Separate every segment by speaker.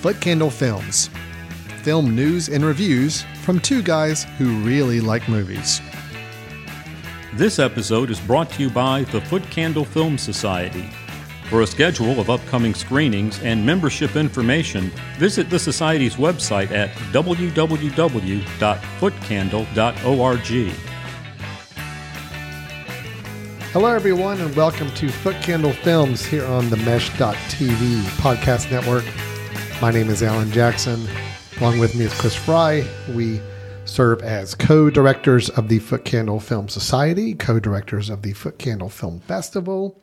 Speaker 1: Foot Candle Films. Film news and reviews from two guys who really like movies.
Speaker 2: This episode is brought to you by the Foot Candle Film Society. For a schedule of upcoming screenings and membership information, visit the Society's website at www.footcandle.org.
Speaker 1: Hello, everyone, and welcome to Foot Candle Films here on the Mesh.tv podcast network. My name is Alan Jackson. Along with me is Chris Fry. We serve as co directors of the Foot Candle Film Society, co directors of the Foot Candle Film Festival.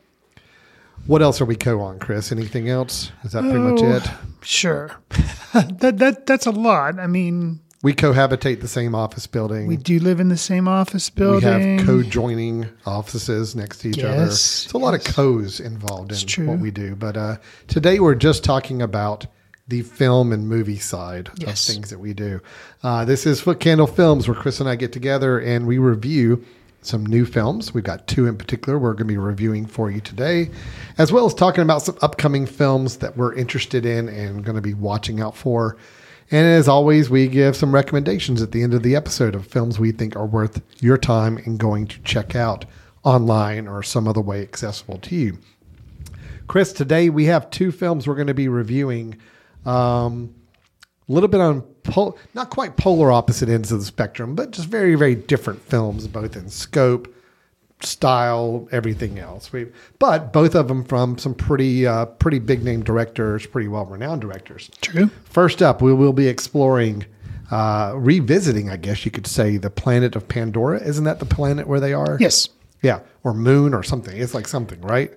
Speaker 1: What else are we co on, Chris? Anything else? Is that pretty much
Speaker 3: Oh,
Speaker 1: it?
Speaker 3: Sure. that that that's a lot. I mean,
Speaker 1: We cohabitate the same office building.
Speaker 3: we do live in the same office building.
Speaker 1: We have co-joining offices next to each other.
Speaker 3: Yes,
Speaker 1: It's a lot of co's involved in
Speaker 3: true.
Speaker 1: what we do. But uh, today we're just talking about the film and movie side
Speaker 3: Yes.
Speaker 1: of things that we do. Uh, this is Foot Candle Films, where Chris and I get together and we review some new films. We've got two in particular we're going to be reviewing for you today, as well as talking about some upcoming films that we're interested in and going to be watching out for. And as always, we give some recommendations at the end of the episode of films we think are worth your time and going to check out online or some other way accessible to you. Chris, today we have two films we're going to be reviewing. Um, a little bit on pol- not quite polar opposite ends of the spectrum, but just very, very different films, both in scope, style, everything else. We, but both of them from some pretty, uh, pretty big name directors, pretty well renowned directors.
Speaker 3: True.
Speaker 1: First up, we will be exploring, uh, revisiting, I guess you could say, the planet of Pandora. Isn't that the planet where they are?
Speaker 3: Yes.
Speaker 1: Yeah, or moon or something. It's like something, right?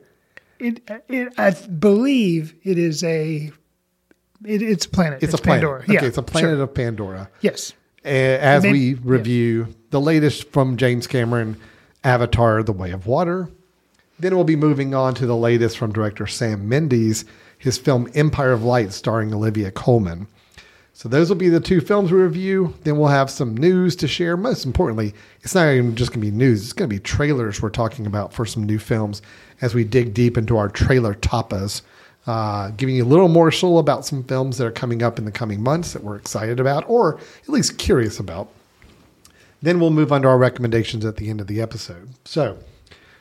Speaker 3: It, it I believe it is a it, it's a planet.
Speaker 1: It's, a planet.
Speaker 3: Pandora.
Speaker 1: Okay,
Speaker 3: yeah.
Speaker 1: it's a planet
Speaker 3: sure.
Speaker 1: of Pandora.
Speaker 3: Yes.
Speaker 1: As we review the latest from James Cameron, Avatar: The Way of Water. Then we'll be moving on to the latest from director Sam Mendes, his film Empire of Light, starring Olivia Colman. So those will be the two films we review. Then we'll have some news to share. Most importantly, it's not even just going to be news; it's going to be trailers we're talking about for some new films as we dig deep into our trailer tapas, uh, giving you a little morsel about some films that are coming up in the coming months that we're excited about, or at least curious about. Then we'll move on to our recommendations at the end of the episode. So,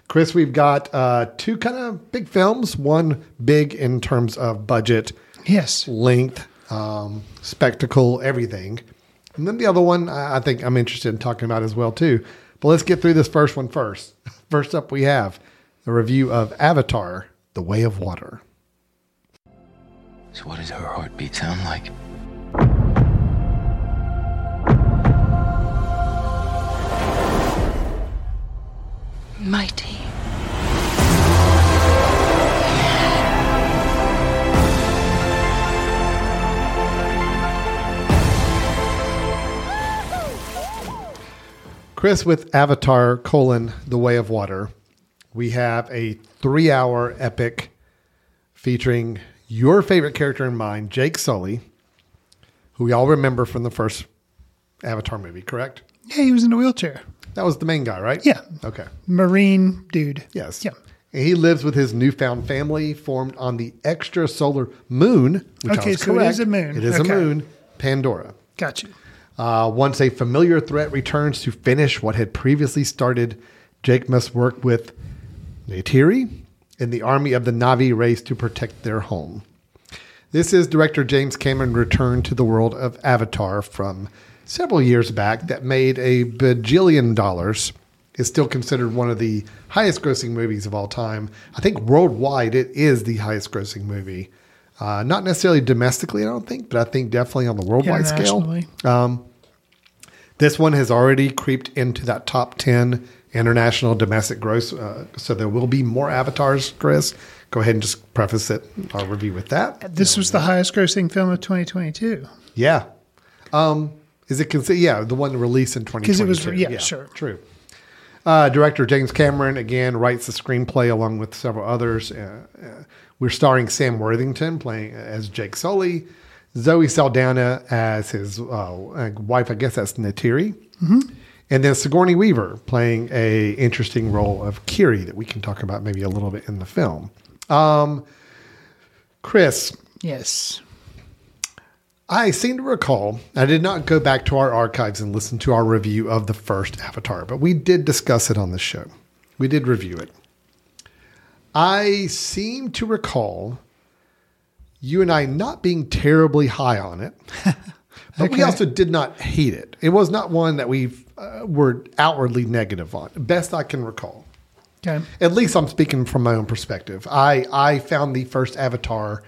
Speaker 1: Chris, we've got uh, two kind of big films. One big in terms of budget,
Speaker 3: Yes.
Speaker 1: length, um, spectacle, everything. And then the other one I think I'm interested in talking about as well too. But let's get through this first one first. First up, we have a review of Avatar: The Way of Water.
Speaker 4: So what does her heartbeat sound like?
Speaker 5: Mighty.
Speaker 1: Chris with Avatar: colon The Way of Water. We have a three-hour epic featuring your favorite character in mind, Jake Sully, who we all remember from the first Avatar movie. Correct?
Speaker 3: Yeah, he was in a wheelchair.
Speaker 1: That was the main guy, right?
Speaker 3: Yeah.
Speaker 1: Okay.
Speaker 3: Marine dude.
Speaker 1: Yes.
Speaker 3: Yeah.
Speaker 1: And he lives with his newfound family formed on the extrasolar moon, which I
Speaker 3: Okay,
Speaker 1: was
Speaker 3: so it
Speaker 1: correct.
Speaker 3: is a moon.
Speaker 1: It is
Speaker 3: Okay.
Speaker 1: a moon, Pandora.
Speaker 3: Gotcha.
Speaker 1: Uh, once a familiar threat returns to finish what had previously started, Jake must work with Neytiri and the army of the Navi race to protect their home. This is director James Cameron return to the world of Avatar from several years back that made a bajillion dollars. Is still considered one of the highest grossing movies of all time. I think worldwide it is the highest grossing movie. Uh, not necessarily domestically, I don't think, but I think definitely on the worldwide scale. Um, this one has already creeped into that top 10 international domestic gross. Uh, so there will be more avatars, Chris. Go ahead and just preface it, our review with that.
Speaker 3: This was the highest grossing film of 2022.
Speaker 1: Yeah. Um, is it considered? Yeah, the one released in 2022.
Speaker 3: 'Cause it was- yeah, sure.
Speaker 1: True. Uh, director James Cameron again writes the screenplay along with several others. Uh, uh, we're starring Sam Worthington playing as Jake Sully, Zoe Saldana as his uh, wife. I guess that's Neytiri, and then Sigourney Weaver playing a interesting role of Kiri that we can talk about maybe a little bit in the film. Um, Chris,
Speaker 3: Yes.
Speaker 1: I seem to recall, I did not go back to our archives and listen to our review of the first Avatar, but we did discuss it on the show. We did review it. I seem to recall you and I not being terribly high on it, but we also did not hate it. It was not one that we uh, were outwardly negative on, best I can recall.
Speaker 3: Okay.
Speaker 1: At least I'm speaking from my own perspective. I, I found the first Avatar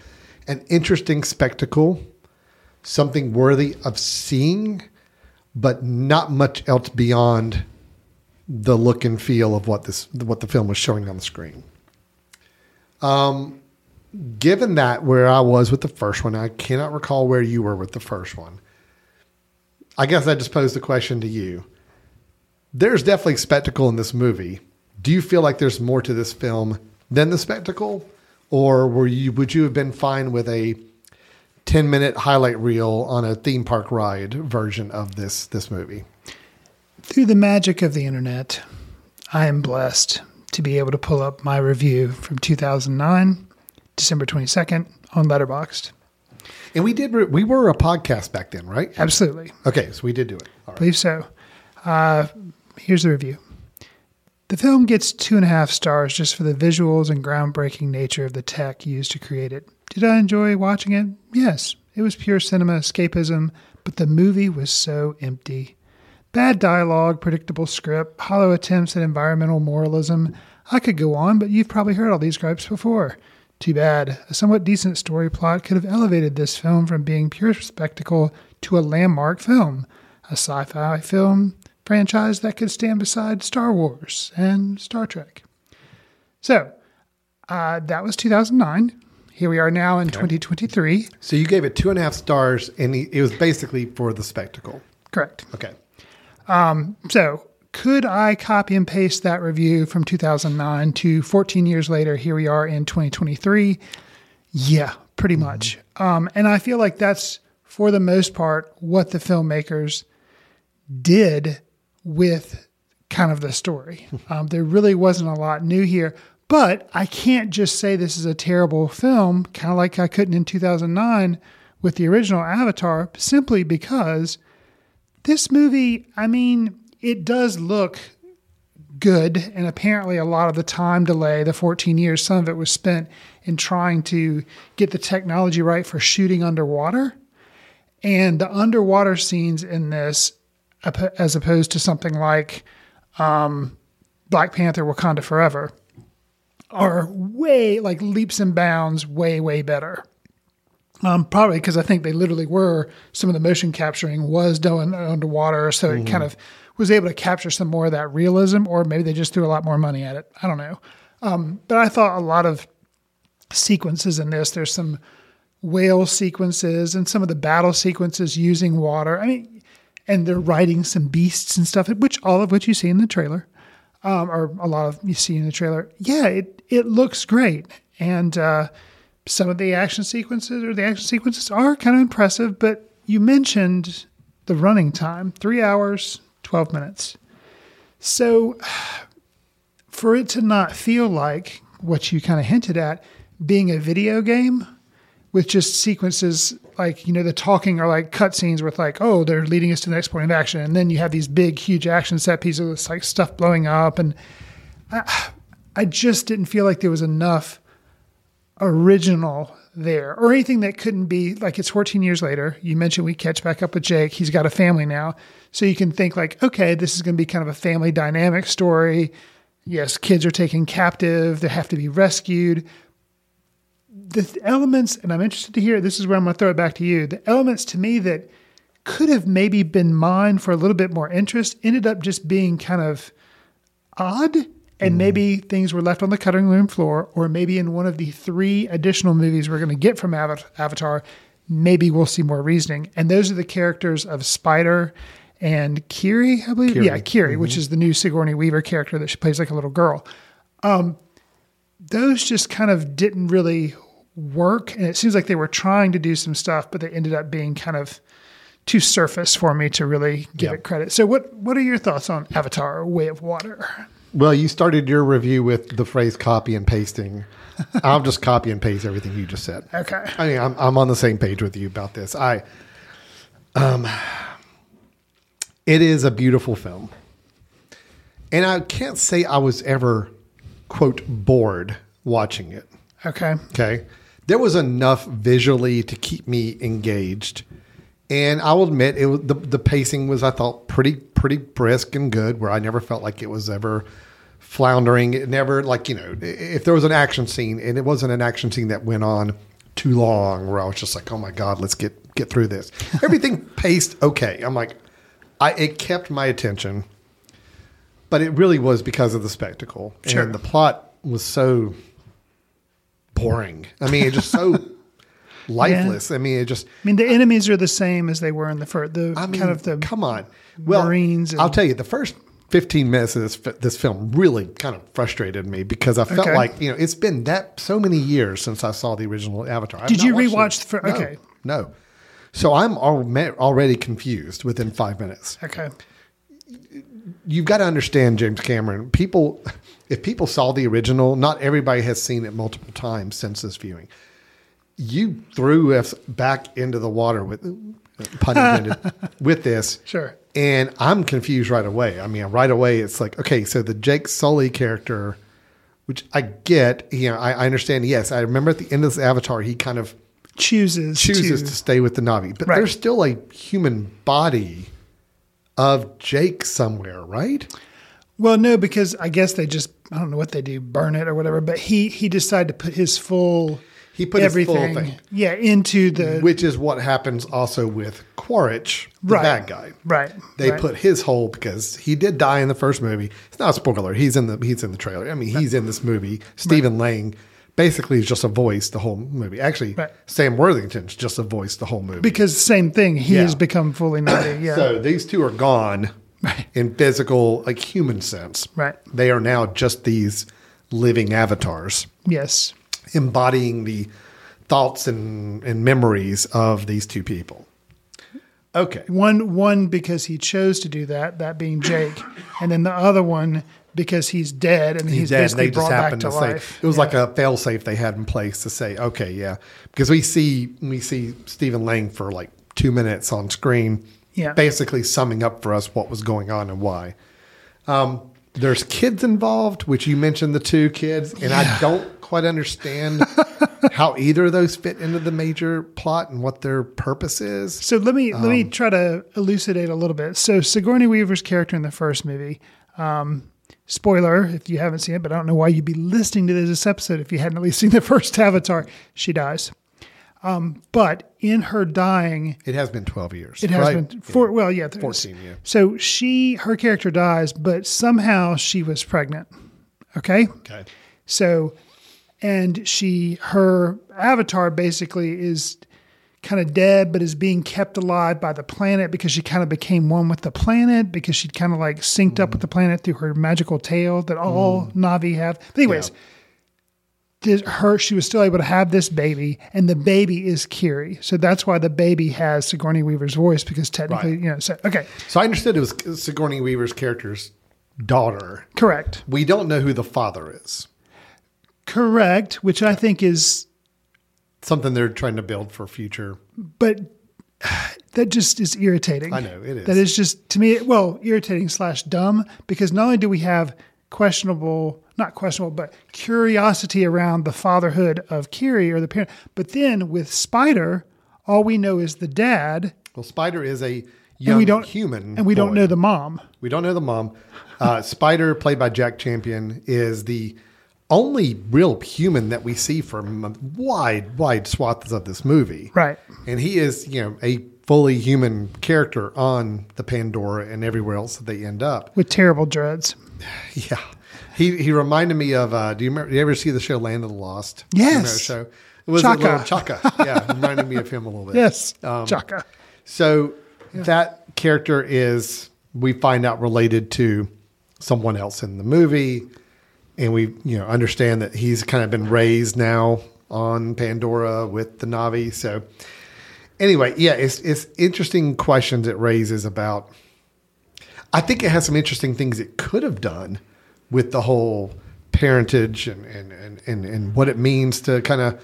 Speaker 1: an interesting spectacle, something worthy of seeing, but not much else beyond the look and feel of what this what the film was showing on the screen. Um, given that where I was with the first one, I cannot recall where you were with the first one. I guess I just posed the question to you. There's definitely spectacle in this movie. Do you feel like there's more to this film than the spectacle, or were you would you have been fine with a 10 minute highlight reel on a theme park ride version of this this movie?
Speaker 3: Through the magic of the internet, I am blessed to be able to pull up my review from 2009, December 22nd on Letterboxd.
Speaker 1: And we did re- we were a podcast back then, right?
Speaker 3: Absolutely.
Speaker 1: Okay, so we did do it. All right.
Speaker 3: believe so. Uh, here's the review. The film gets two and a half stars just for the visuals and groundbreaking nature of the tech used to create it. Did I enjoy watching it? Yes. It was pure cinema escapism, but the movie was so empty. Bad dialogue, predictable script, hollow attempts at environmental moralism. I could go on, but you've probably heard all these gripes before. Too bad. A somewhat decent story plot could have elevated this film from being pure spectacle to a landmark film, a sci fi film franchise that could stand beside Star Wars and Star Trek. So, uh, that was 2009. Here we are now in 2023.
Speaker 1: So you gave it two and a half stars, and it was basically for the spectacle.
Speaker 3: Correct.
Speaker 1: Okay.
Speaker 3: So, could I copy and paste that review from 2009 to 14 years later? Here we are in 2023. Yeah, pretty much. Um, and I feel like that's, for the most part, what the filmmakers did with kind of the story. Um, there really wasn't a lot new here. But I can't just say this is a terrible film, kind of like I couldn't in 2009 with the original Avatar, simply because this movie, I mean, it does look good. And apparently, a lot of the time delay, the 14 years, some of it was spent in trying to get the technology right for shooting underwater. And the underwater scenes in this, as opposed to something like um, Black Panther Wakanda Forever, are way, like leaps and bounds, way, way better. Um, probably because I think they literally were some of the motion capturing was done underwater, so it kind of was able to capture some more of that realism, or maybe they just threw a lot more money at it. I don't know. Um, but I thought a lot of sequences in this. There's some whale sequences and some of the battle sequences using water. I mean, and they're riding some beasts and stuff, which all of which you see in the trailer, um, or a lot of you see in the trailer. Yeah, it it looks great, and uh, some of the action sequences or the action sequences are kind of impressive. But you mentioned the running time, three hours, twelve minutes. So for it to not feel like what you kind of hinted at being a video game with just sequences like you know the talking are like cutscenes with like oh they're leading us to the next point of action. And then you have these big huge action set pieces with like stuff blowing up. And I, I just didn't feel like there was enough original there or anything that couldn't be like it's 14 years later. You mentioned we catch back up with jake. He's got a family now. So you can think like okay this is going to be kind of a family dynamic story. Yes kids are taken captive. They have to be rescued the th- elements, and I'm interested to hear. This is where I'm going to throw it back to you. The elements to me that could have maybe been mine for a little bit more interest ended up just being kind of odd, and mm-hmm. maybe things were left on the cutting room floor, or maybe in one of the three additional movies we're going to get from Avatar, maybe we'll see more reasoning. And those are the characters of Spider and Kiri, I believe. Yeah, Kiri, which mm-hmm. is the new Sigourney Weaver character that she plays like a little girl um, those just kind of didn't really work. And it seems like they were trying to do some stuff, but they ended up being kind of too surface for me to really give
Speaker 1: Yep.
Speaker 3: it credit. So what what are your thoughts on Avatar Way of Water?
Speaker 1: Well, you started your review with the phrase copy and pasting. I'll just copy and paste everything you just said.
Speaker 3: Okay.
Speaker 1: I mean, I'm, I'm on the same page with you about this. I, um, It is a beautiful film. And I can't say I was ever, quote, bored watching it.
Speaker 3: Okay.
Speaker 1: Okay. There was enough visually to keep me engaged. And I will admit, it was, the, the pacing was, I thought, pretty, pretty brisk and good, where I never felt like it was ever floundering. It never, like, you know, if there was an action scene and it wasn't an action scene that went on too long, where I was just like, oh my God, let's get, get through this. Everything paced okay. I'm like, I, it kept my attention, but it really was because of the spectacle.
Speaker 3: Sure.
Speaker 1: And the plot was so boring. I mean, it's just so lifeless. I mean, it just.
Speaker 3: I mean, the enemies are the same as they were in the first. The
Speaker 1: I mean,
Speaker 3: kind of the
Speaker 1: come on. Well,
Speaker 3: Marines and-
Speaker 1: I'll tell you, the first 15 minutes of this, this film really kind of frustrated me because I felt
Speaker 3: Okay.
Speaker 1: like, you know, it's been that so many years since I saw the original Avatar.
Speaker 3: Did you rewatch the first?
Speaker 1: No,
Speaker 3: okay.
Speaker 1: No. So I'm already confused within five minutes.
Speaker 3: okay.
Speaker 1: You've got to understand, James Cameron. People, if people saw the original, not everybody has seen it multiple times since this viewing. You threw us back into the water with, pun intended, with this.
Speaker 3: Sure.
Speaker 1: And I'm confused right away. I mean, right away, it's like, okay, so the Jake Sully character, which I get, you know, I, I understand. Yes, I remember at the end of this Avatar, he kind of
Speaker 3: Chooses
Speaker 1: chooses
Speaker 3: to,
Speaker 1: to, stay with the Navi, but
Speaker 3: Right.
Speaker 1: there's still a human body of Jake somewhere, right?
Speaker 3: Well, no, because I guess they just I don't know what they do, burn it or whatever. But he he decided to put his full
Speaker 1: He put his full
Speaker 3: everything,
Speaker 1: thing.
Speaker 3: yeah, into the
Speaker 1: Which is what happens also with Quaritch, the
Speaker 3: Right.
Speaker 1: bad guy.
Speaker 3: right.
Speaker 1: They
Speaker 3: right.
Speaker 1: put his whole because he did die in the first movie. It's not a spoiler. He's in the he's in the trailer. I mean, he's in this movie. Stephen Lang basically is just a voice the whole movie. Actually,
Speaker 3: Right.
Speaker 1: Sam Worthington's just a voice the whole movie.
Speaker 3: because same thing. He
Speaker 1: Yeah.
Speaker 3: has become fully Navi. Yeah.
Speaker 1: So these two are gone in physical, like human sense.
Speaker 3: Right.
Speaker 1: They are now just these living avatars
Speaker 3: yes.
Speaker 1: embodying the thoughts and, and memories of these two people. Okay.
Speaker 3: One one because he chose to do that, that being Jake, and then the other one because he's dead and he's,
Speaker 1: dead, and
Speaker 3: basically brought back to
Speaker 1: to say
Speaker 3: life.
Speaker 1: it was
Speaker 3: Yeah.
Speaker 1: like a fail safe they had in place to say, okay, yeah, because we see we see Stephen Lang for like two minutes on screen,
Speaker 3: Yeah.
Speaker 1: basically summing up for us what was going on and why. Um, there's kids involved, which you mentioned the two kids, and I don't quite understand how either of those fit into the major plot and what their purpose is.
Speaker 3: So let me let
Speaker 1: Um,
Speaker 3: me try to elucidate a little bit. So Sigourney Weaver's character in the first movie, um, spoiler if you haven't seen it, but I don't know why you'd be listening to this episode if you hadn't at least seen the first Avatar. She dies, um, but in her dying,
Speaker 1: It has been 12 years.
Speaker 3: it has
Speaker 1: right?
Speaker 3: been four. Well, yeah,
Speaker 1: 14, years.
Speaker 3: So she her character dies, but somehow she was pregnant. Okay.
Speaker 1: Okay.
Speaker 3: So, and she, her avatar basically is kind of dead, but is being kept alive by the planet because she kind of became one with the planet because she'd kind of like synced up with the planet through her magical tail that all mm. Navi have. But anyways, did her she was still able to have this baby, and the baby is Kiri. So that's why the baby has Sigourney Weaver's voice because technically,
Speaker 1: Right.
Speaker 3: you know. So okay,
Speaker 1: So I understood it was Sigourney Weaver's character's daughter.
Speaker 3: correct,
Speaker 1: We don't know who the father is.
Speaker 3: correct, which I think is
Speaker 1: Something they're trying to build for future.
Speaker 3: but that just is irritating.
Speaker 1: I know, it is.
Speaker 3: That is just to me, well, irritating slash dumb because not only do we have questionable, not questionable, but curiosity around the fatherhood of Kiri or the parent, but then with Spider, all we know is the dad,
Speaker 1: Well, Spider is a young
Speaker 3: and we don't
Speaker 1: human,
Speaker 3: and we don't know the mom.
Speaker 1: We don't know the mom. Uh, Spider, played by Jack Champion, is the only real human that we see from wide, wide swaths of this movie.
Speaker 3: Right.
Speaker 1: And he is, you know, a fully human character on the Pandora and everywhere else that they end up.
Speaker 3: With terrible dreads.
Speaker 1: Yeah. He he reminded me of uh do you remember do you ever see the show Land of the Lost?
Speaker 3: Yes.
Speaker 1: show? It was
Speaker 3: Chaka.
Speaker 1: a little Chaka. Yeah. reminded me of him a little bit.
Speaker 3: Yes.
Speaker 1: Um,
Speaker 3: Chaka.
Speaker 1: So that character is we find out related to someone else in the movie, and we you know understand that he's kind of been raised now on Pandora with the Navi. So anyway, yeah, it's it's interesting questions it raises about. I think it has some interesting things it could have done with the whole parentage and and and and, and what it means to kind of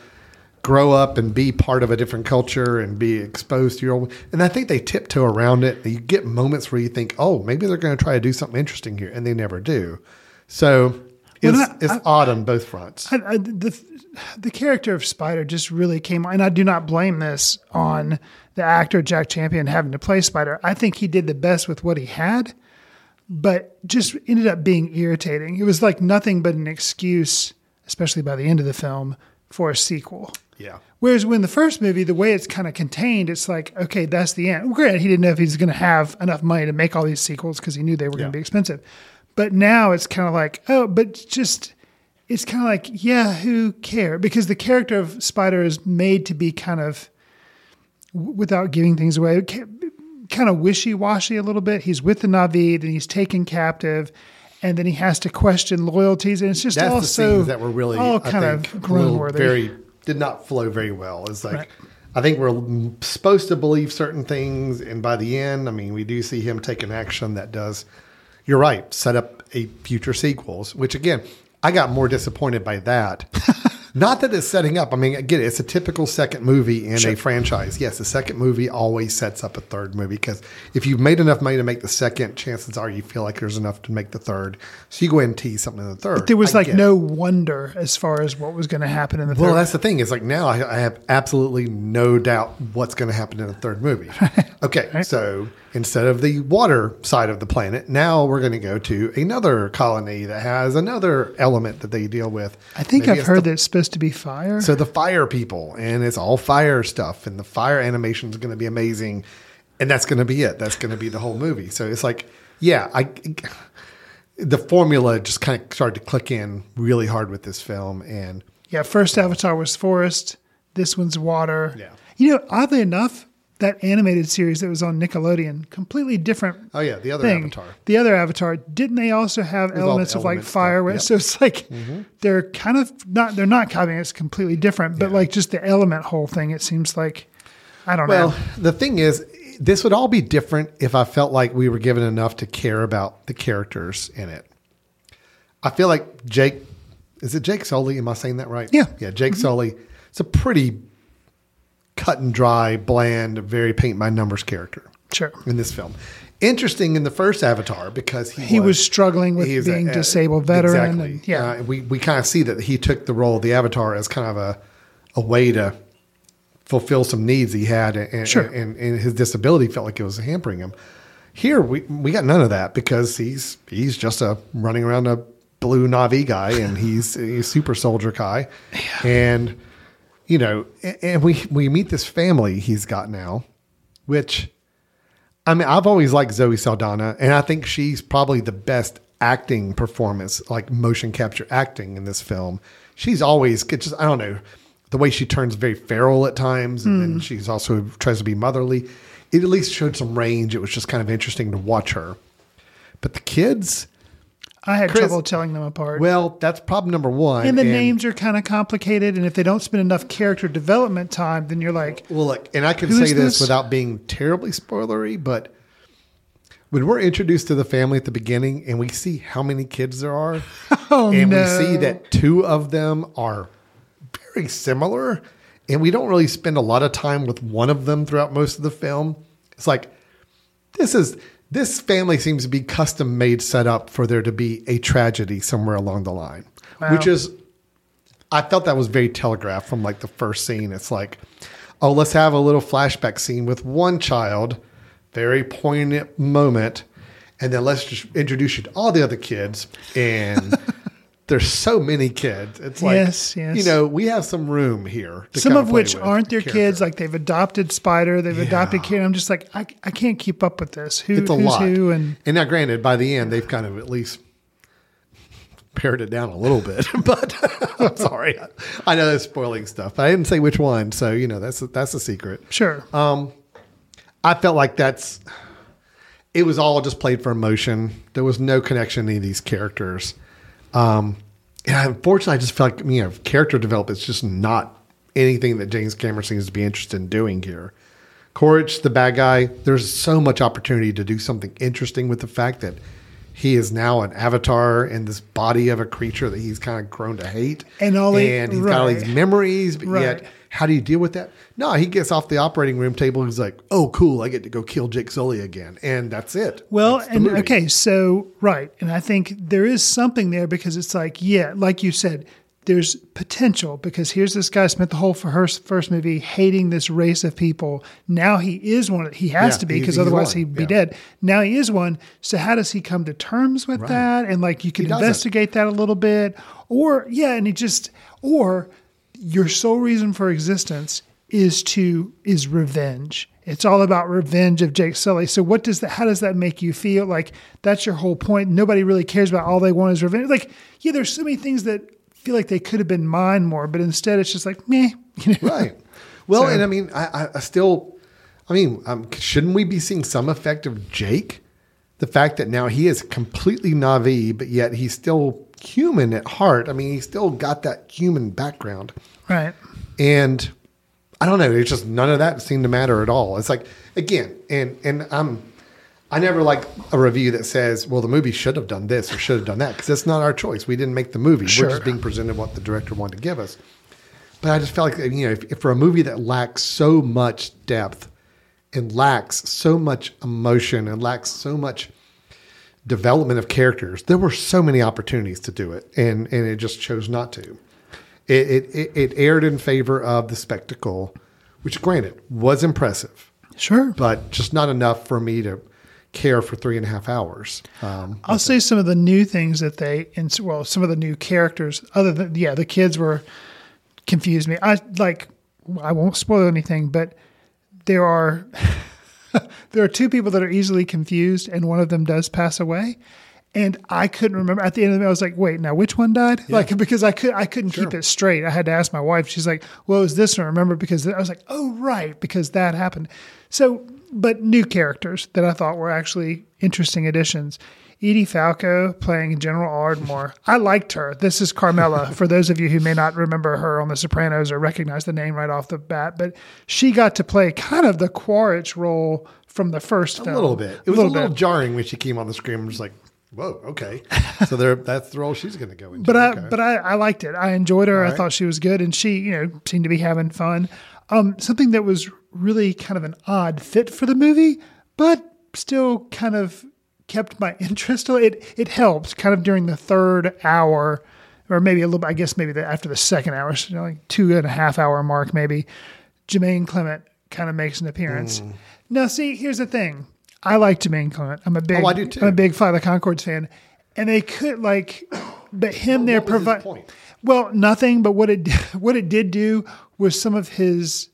Speaker 1: grow up and be part of a different culture and be exposed to your own. And I think they tiptoe around it. You get moments where you think, oh, maybe they're going to try to do something interesting here, and they never do. So it's,
Speaker 3: Well, I-
Speaker 1: it's
Speaker 3: I-
Speaker 1: odd on both fronts.
Speaker 3: I, I, the the character of Spider just really came and I do not blame this on the actor Jack Champion having to play Spider. I think he did the best with what he had, but just ended up being irritating. It was like nothing but an excuse, especially by the end of the film, for a sequel.
Speaker 1: yeah.
Speaker 3: Whereas when the first movie, the way it's kind of contained, it's like, okay, that's the end. Granted, he didn't know if he's going to have enough money to make all these sequels because he knew they were going to be expensive. But now it's kind of like, oh, but just, it's kind of like, yeah, who care? Because the character of Spider is made to be kind of, without giving things away, kind of wishy washy a little bit. He's with the Navi, then he's taken captive. And then he has to question loyalties, and it's just
Speaker 1: That's
Speaker 3: all
Speaker 1: the that were really,
Speaker 3: all
Speaker 1: I
Speaker 3: kind
Speaker 1: think,
Speaker 3: of
Speaker 1: a
Speaker 3: groan worthy.
Speaker 1: very did not flow very well. It's like
Speaker 3: Right.
Speaker 1: I think we're supposed to believe certain things, and by the end, I mean we do see him take an action that does. You're right. Set up a future sequels, which again, I got more disappointed by that. Not that it's setting up. I mean, again, it's a typical second movie in a franchise. Yes, the second movie always sets up a third movie because if you've made enough money to make the second, chances are you feel like there's enough to make the third. So you go ahead and tease something in the third.
Speaker 3: But there was
Speaker 1: I
Speaker 3: like
Speaker 1: get it.
Speaker 3: no wonder as far as what was going to happen in the
Speaker 1: Well,
Speaker 3: third.
Speaker 1: that's the thing. Is like now I, I have absolutely no doubt what's going to happen in the third movie. Okay, so instead of the water side of the planet, now we're going to go to another colony that has another element that they deal with.
Speaker 3: I think
Speaker 1: Maybe
Speaker 3: I've heard
Speaker 1: the-
Speaker 3: that supposed to be fire.
Speaker 1: So the fire people, and it's all fire stuff, and the fire animation is going to be amazing, and that's going to be it. That's going to be the whole movie. So it's like, yeah, I. The formula just kind of started to click in really hard with this film, and
Speaker 3: yeah, first Avatar was forest. This one's water.
Speaker 1: Yeah.
Speaker 3: You know, oddly enough, that animated series that was on Nickelodeon, completely different.
Speaker 1: oh yeah, the other
Speaker 3: thing.
Speaker 1: Avatar.
Speaker 3: The other Avatar, didn't they also have
Speaker 1: all
Speaker 3: elements of like fire?
Speaker 1: yep.
Speaker 3: So it's like mm-hmm. they're kind of not. They're not copying. It's completely different. But like just the element whole thing, it seems like I don't
Speaker 1: Well,
Speaker 3: know.
Speaker 1: Well, the thing is, this would all be different if I felt like we were given enough to care about the characters in it. I feel like Jake, is it Jake Sully? Am I saying that right?
Speaker 3: Yeah.
Speaker 1: Yeah, Jake mm-hmm. Sully. It's a pretty cut and dry, bland, very paint by numbers character
Speaker 3: Sure.
Speaker 1: in this film. Interesting in the first Avatar because he,
Speaker 3: He was struggling with
Speaker 1: is a-
Speaker 3: being
Speaker 1: a-
Speaker 3: disabled veteran
Speaker 1: Exactly.
Speaker 3: and- yeah.
Speaker 1: Uh, we we kind of see that he took the role of the Avatar as kind of a a way to fulfill some needs he had, and,
Speaker 3: Sure.
Speaker 1: and, and his disability felt like it was hampering him. Here we we got none of that because he's he's just a running around a blue Navi guy, and he's a super soldier guy, and you know, and we we meet this family he's got now, which I mean, I've always liked Zoe Saldana, and I think she's probably the best acting performance, like motion capture acting in this film. She's always just I don't know the way she turns very feral at times, and then hmm. she's also tries to be motherly. It at least showed some range. It was just kind of interesting to watch her. But the kids,
Speaker 3: I had
Speaker 1: Chris-
Speaker 3: trouble telling them apart.
Speaker 1: well, that's problem number one.
Speaker 3: and the names are kind of complicated, and if they don't spend enough character development time, then you're like,
Speaker 1: Well, look, and I can say this,
Speaker 3: this?
Speaker 1: without being terribly spoilery, but when we're introduced to the family at the beginning and we see how many kids there are,
Speaker 3: oh
Speaker 1: and
Speaker 3: no,
Speaker 1: we see that two of them are very similar, and we don't really spend a lot of time with one of them throughout most of the film. It's like this is this family seems to be custom made set up for there to be a tragedy somewhere along the line,
Speaker 3: Wow.
Speaker 1: which is I felt that was very telegraphed from like the first scene. It's like, oh, let's have a little flashback scene with one child, very poignant moment, and then let's just introduce you to all the other kids. And there's so many kids. It's like,
Speaker 3: Yes, yes.
Speaker 1: you know, we have some room here.
Speaker 3: some of which aren't their
Speaker 1: character.
Speaker 3: kids. Like they've adopted Spider, they've adopted
Speaker 1: Yeah.
Speaker 3: Kid. I'm just like, I, I can't keep up with this. Who,
Speaker 1: it's a
Speaker 3: who's
Speaker 1: lot.
Speaker 3: who? And
Speaker 1: and now, granted, by the end, they've kind of at least pared it down a little bit. but I'm sorry, I know that's spoiling stuff. But I didn't say which one, so you know that's that's a secret.
Speaker 3: sure,
Speaker 1: Um, I felt like that's it was all just played for emotion. There was no connection to any of these characters. Um, and unfortunately, I just felt like you know character development is just not anything that James Cameron seems to be interested in doing here. Quaritch, the bad guy, there's so much opportunity to do something interesting with the fact that he is now an avatar in this body of a creature that he's kind of grown to hate.
Speaker 3: And all he-
Speaker 1: and he's got all
Speaker 3: right.
Speaker 1: these memories, but
Speaker 3: Right.
Speaker 1: yet how do you deal with that? No, he gets off the operating room table. And he's like, "Oh, cool! I get to go kill Jake Sully again," and that's it.
Speaker 3: Well,
Speaker 1: That's
Speaker 3: and okay, so right, and I think there is something there because it's like, yeah, like you said, there's potential because here's this guy spent the whole for her first movie hating this race of people. Now he is one. He has
Speaker 1: Yeah,
Speaker 3: to be because otherwise
Speaker 1: one,
Speaker 3: he'd be
Speaker 1: yeah.
Speaker 3: dead. Now he is one. So how does he come to terms with that? And like you can investigate that a little bit, or yeah, and he just or your sole reason for existence is to is revenge. It's all about revenge of Jake Sully. So what does that how does that make you feel? Like that's your whole point. Nobody really cares about all they want is revenge. Like, yeah, there's so many things that feel like they could have been mine more, but instead it's just like, meh. You know?
Speaker 1: right. Well,
Speaker 3: So-
Speaker 1: and I mean, I, I, still, I mean, um, shouldn't we be seeing some effect of Jake? The fact that now he is completely Navi, but yet he's still human at heart. I mean, he still got that human background.
Speaker 3: Right.
Speaker 1: and I don't know. It's just none of that seemed to matter at all. It's like again, and and I'm I never like a review that says, "Well, the movie should have done this or should have done that," because that's not our choice. We didn't make the movie.
Speaker 3: Sure.
Speaker 1: We're just being presented what the director wanted to give us. But I just felt like you know, if, if for a movie that lacks so much depth and lacks so much emotion and lacks so much development of characters, there were so many opportunities to do it, and and it just chose not to. It it, it, it aired in favor of the spectacle, which granted was impressive,
Speaker 3: Sure.
Speaker 1: but just not enough for me to care for three and a half hours. Um,
Speaker 3: I'll say some of the new things that they, ins- well, some of the new characters, other than, yeah, the kids were confused me. I like, I won't spoil anything, but there are, there are two people that are easily confused and one of them does pass away. And I couldn't remember at the end of the movie. I was like, "Wait, now which one died?" Like because I could I couldn't keep it straight. I had to ask my wife. She's like, "Well, it was this one." I remember because I was like, "Oh, right," because that happened. So, but new characters that I thought were actually interesting additions. Edie Falco playing General Ardmore. I liked her. This is Carmela. for those of you who may not remember her on The Sopranos or recognize the name right off the bat, but she got to play kind of the Quaritch role from the first
Speaker 1: a
Speaker 3: film.
Speaker 1: little bit. It was a little,
Speaker 3: bit.
Speaker 1: jarring when she came on the screen. I'm just like, "Whoa, okay." so there, that's the role she's going to go into.
Speaker 3: but I
Speaker 1: okay.
Speaker 3: but I, I liked it. I enjoyed her. I
Speaker 1: right.
Speaker 3: thought she was good, and she you know seemed to be having fun. Um, something that was really kind of an odd fit for the movie, but still kind of kept my interest. It it helped kind of during the third hour, or maybe a little. bit I guess maybe the, after the second hour, so, you know, like two and a half hour mark, maybe. Jermaine Clement kind of makes an appearance.
Speaker 1: Hmm.
Speaker 3: Now, see, here's the thing. I like Jermaine Clement. I'm a big,
Speaker 1: Oh, I do too.
Speaker 3: I'm a big of the Conchords fan, and they could like, but him there
Speaker 1: what
Speaker 3: provide. Well, nothing. But what it what it did do was some of his,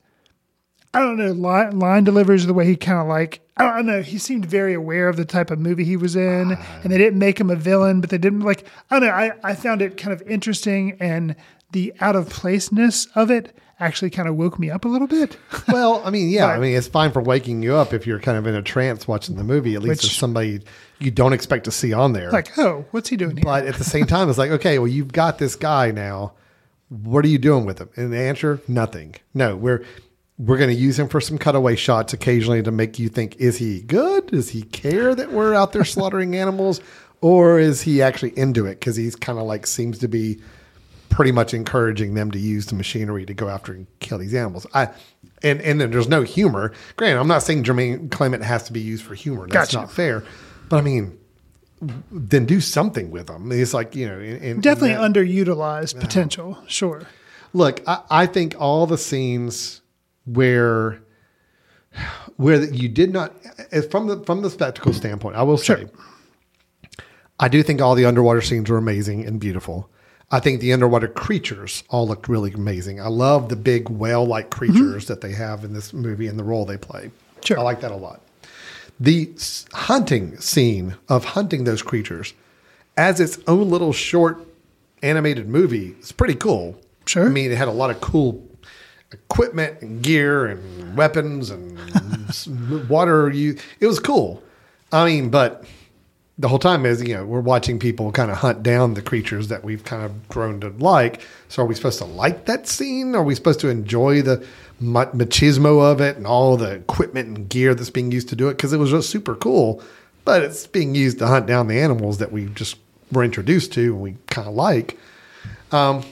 Speaker 3: I don't know, line, line deliveries. The way he kind of like, I don't know. He seemed very aware of the type of movie he was in, and they didn't make him a villain, but they didn't like. I don't know. I I found it kind of interesting, and the out of placeness of it actually kind of woke me up a little bit.
Speaker 1: Well, I mean, yeah, I mean, it's fine for waking you up if you're kind of in a trance watching the movie. At least
Speaker 3: Which-
Speaker 1: there's somebody you don't expect to see on there.
Speaker 3: like, oh, what's he doing here?
Speaker 1: but at the same time, it's like, okay, well, you've got this guy now. What are you doing with him? And the answer, nothing. No, we're we're going to use him for some cutaway shots occasionally to make you think: is he good? Does he care that we're out there slaughtering animals, or is he actually into it? Because he's kind of like seems to be pretty much encouraging them to use the machinery to go after and kill these animals. I and and then there's no humor. Granted, I'm not saying Jermaine Clement has to be used for humor. That's
Speaker 3: Gotcha.
Speaker 1: not fair. But I mean, then do something with them. It's like you know, in, in-
Speaker 3: Definitely
Speaker 1: in that-
Speaker 3: underutilized potential. Sure.
Speaker 1: Look, I, I think all the scenes where where you did not eh, eh, from the from the spectacle standpoint, I will say,
Speaker 3: Sure.
Speaker 1: I do think all the underwater scenes were amazing and beautiful. I think the underwater creatures all look really amazing. I love the big whale like mm-hmm. creatures that they have in this movie and the role they play.
Speaker 3: Sure.
Speaker 1: I like that a lot. The hunting scene of hunting those creatures as its own little short animated movie is pretty cool.
Speaker 3: Sure.
Speaker 1: I mean, it had a lot of cool equipment and gear and weapons and water. You, it was cool. I mean, but the whole time is you know we're watching people kind of hunt down the creatures that we've kind of grown to like. So are we supposed to like that scene? Are we supposed to enjoy the machismo of it and all the equipment and gear that's being used to do it? Because it was just super cool, but it's being used to hunt down the animals that we just were introduced to and we kind of like. Um,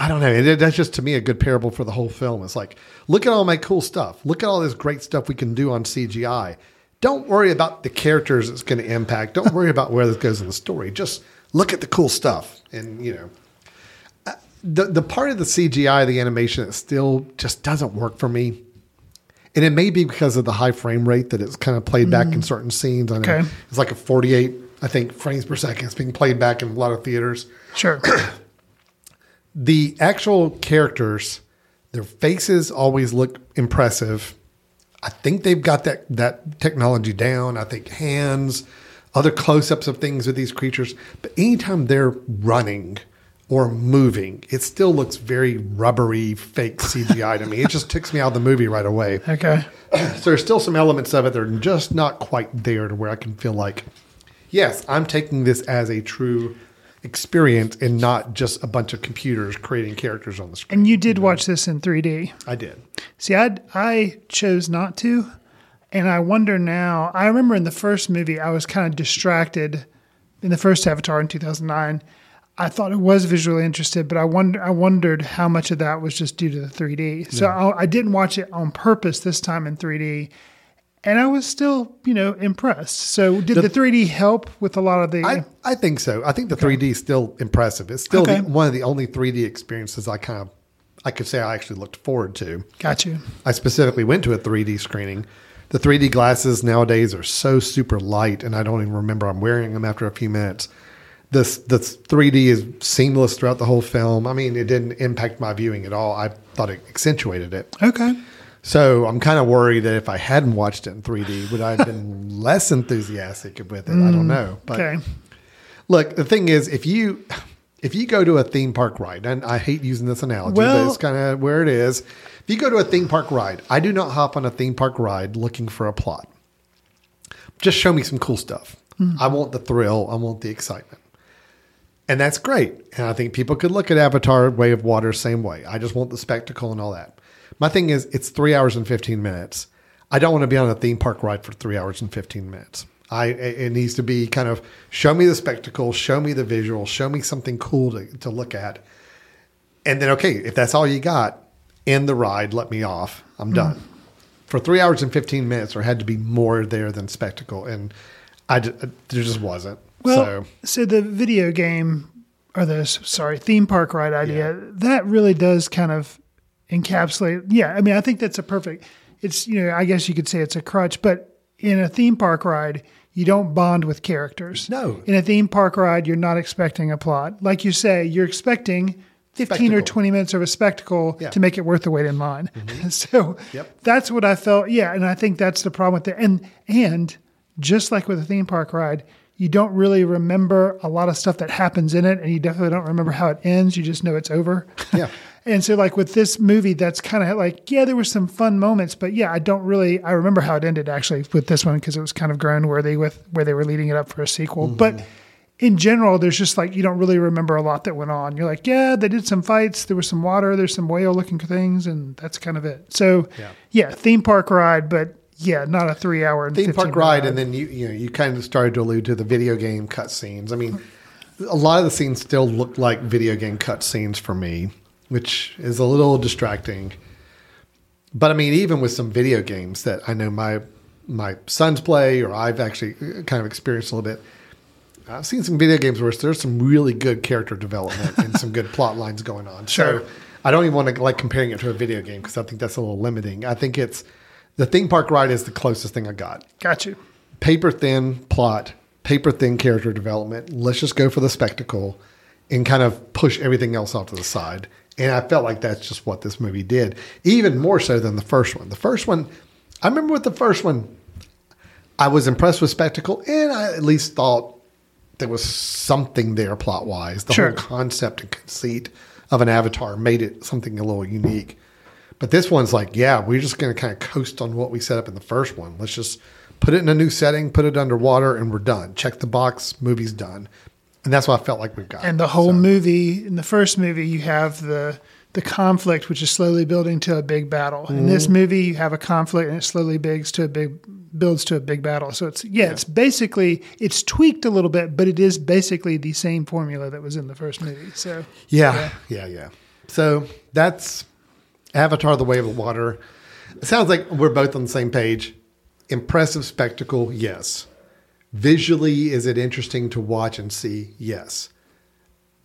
Speaker 1: I don't know. That's just to me a good parable for the whole film. It's like, look at all my cool stuff. Look at all this great stuff we can do on CGI. Don't worry about the characters it's going to impact. Don't worry about where this goes in the story. Just look at the cool stuff. And you know, uh, the the part of the CGI, the animation that still just doesn't work for me. And it may be because of the high frame rate that it's kind of played back in certain scenes. I know
Speaker 3: Okay.
Speaker 1: it's like a 48, I think, frames per second. It's being played back in a lot of theaters
Speaker 3: Sure.
Speaker 1: the actual characters, their faces always look impressive. I think they've got that that technology down. I think hands, other close-ups of things with these creatures, but anytime they're running or moving, it still looks very rubbery, fake CGI to me. It just ticks me out of the movie right away.
Speaker 3: Okay.
Speaker 1: So there's still some elements of it that are just not quite there to where I can feel like, yes, I'm taking this as a true experience and not just a bunch of computers creating characters on the screen.
Speaker 3: And you did watch this in 3D.
Speaker 1: I did.
Speaker 3: See, I I chose not to, and I wonder now. I remember in the first movie, I was kind of distracted. In the first Avatar in 2009, I thought it was visually interested, but I wonder I wondered how much of that was just due to the 3D. So I, I didn't watch it on purpose this time in 3D, and I was still you know impressed. So did the, 3D help with a lot of the?
Speaker 1: I, I think so. I think the 3D is still impressive. It's still
Speaker 3: Okay.
Speaker 1: the, one of the only 3D experiences I kind of, I could say I actually looked forward to.
Speaker 3: got you.
Speaker 1: I specifically went to a 3D screening. The 3D glasses nowadays are so super light, and I don't even remember I'm wearing them after a few minutes. This the 3D is seamless throughout the whole film. I mean, it didn't impact my viewing at all. I thought it accentuated it.
Speaker 3: Okay.
Speaker 1: So I'm kind of worried that if I hadn't watched it in 3D, would I have been less enthusiastic with it? I don't mm, know. But
Speaker 3: Okay.
Speaker 1: look, the thing is, if you if you go to a theme park ride, and I hate using this analogy,
Speaker 3: Well-
Speaker 1: but it's kind of where it is. If you go to a theme park ride, I do not hop on a theme park ride looking for a plot. Just show me some cool stuff. Hmm. I want the thrill. I want the excitement. And that's great. And I think people could look at Avatar Way of Water same way. I just want the spectacle and all that. My thing is, it's three hours and 15 minutes. I don't want to be on a theme park ride for three hours and 15 minutes. I, it needs to be kind of show me the spectacle, show me the visual, show me something cool to, to look at. And then, okay, if that's all you got, end the ride, let me off. I'm done. Mm. For three hours and 15 minutes, there had to be more there than spectacle. And I, uh, there just wasn't.
Speaker 3: Well,
Speaker 1: so,
Speaker 3: so, the video game or the sorry theme park ride idea that really does kind of encapsulate. Yeah, I mean, I think that's a perfect. It's you know, I guess you could say it's a crutch, but in a theme park ride, you don't bond with characters.
Speaker 1: No.
Speaker 3: in a theme park ride, you're not expecting a plot. Like you say, you're expecting. 15 or 20 minutes of a spectacle
Speaker 1: Yeah. Mm-hmm.
Speaker 3: to make it worth the wait in line. so
Speaker 1: Yep.
Speaker 3: that's what I felt. Yeah. And I think that's the problem with it. And, and just like with a theme park ride, you don't really remember a lot of stuff that happens in it. And you definitely don't remember how it ends. You just know it's over.
Speaker 1: Yeah.
Speaker 3: and so like with this movie, that's kind of like, yeah, there were some fun moments, but yeah, I don't really, I remember how it ended actually with this one because it was kind of grown worthy with where they were leading it up for a sequel.
Speaker 1: Mm-hmm.
Speaker 3: But in general, there's just like you don't really remember a lot that went on. You're like, yeah, they did some fights, there was some water, there's some whale looking things, and that's kind of it. So,
Speaker 1: Yeah.
Speaker 3: yeah, theme park ride, but yeah, not a three hour and
Speaker 1: theme
Speaker 3: 15
Speaker 1: park ride, and then you you know you kind of started to allude to the video game cutscenes. I mean, a lot of the scenes still look like video game cutscenes for me, which is a little distracting. But I mean, even with some video games that I know my my sons play, or I've actually uh, kind of experienced a little bit. I've seen some video games where there's some really good character development and some good plot lines going on.
Speaker 3: Sure.
Speaker 1: So I don't even want to like comparing it to a video game because I think that's a little limiting. I think it's the theme park ride is the closest thing I got
Speaker 3: got you.
Speaker 1: paper thin plot, paper thin character development. Let's just go for the spectacle and kind of push everything else off to the side. And I felt like that's just what this movie did, even more so than the first one. The first one, I remember with the first one, I was impressed with spectacle, and I at least thought there was something there plot wise. The
Speaker 3: Sure.
Speaker 1: whole concept and conceit of an avatar made it something a little unique. But this one's like, yeah, we're just going to kind of coast on what we set up in the first one. Let's just put it in a new setting, put it underwater, and we're done. Check the box, movie's done. And that's what I felt like we've got.
Speaker 3: And the whole movie, in the first movie, you have the the conflict, which is slowly building to a big battle. In this
Speaker 1: Mm-hmm.
Speaker 3: movie, you have a conflict, and it slowly builds to a big builds to a big battle. So it's yeah, it's basically it's tweaked a little bit, but it is basically the same formula that was in the first movie. So
Speaker 1: yeah, yeah, yeah. So that's Avatar: The Way of the Water. It sounds like we're both on the same page. Impressive spectacle, yes. Visually, is it interesting to watch and see? Yes.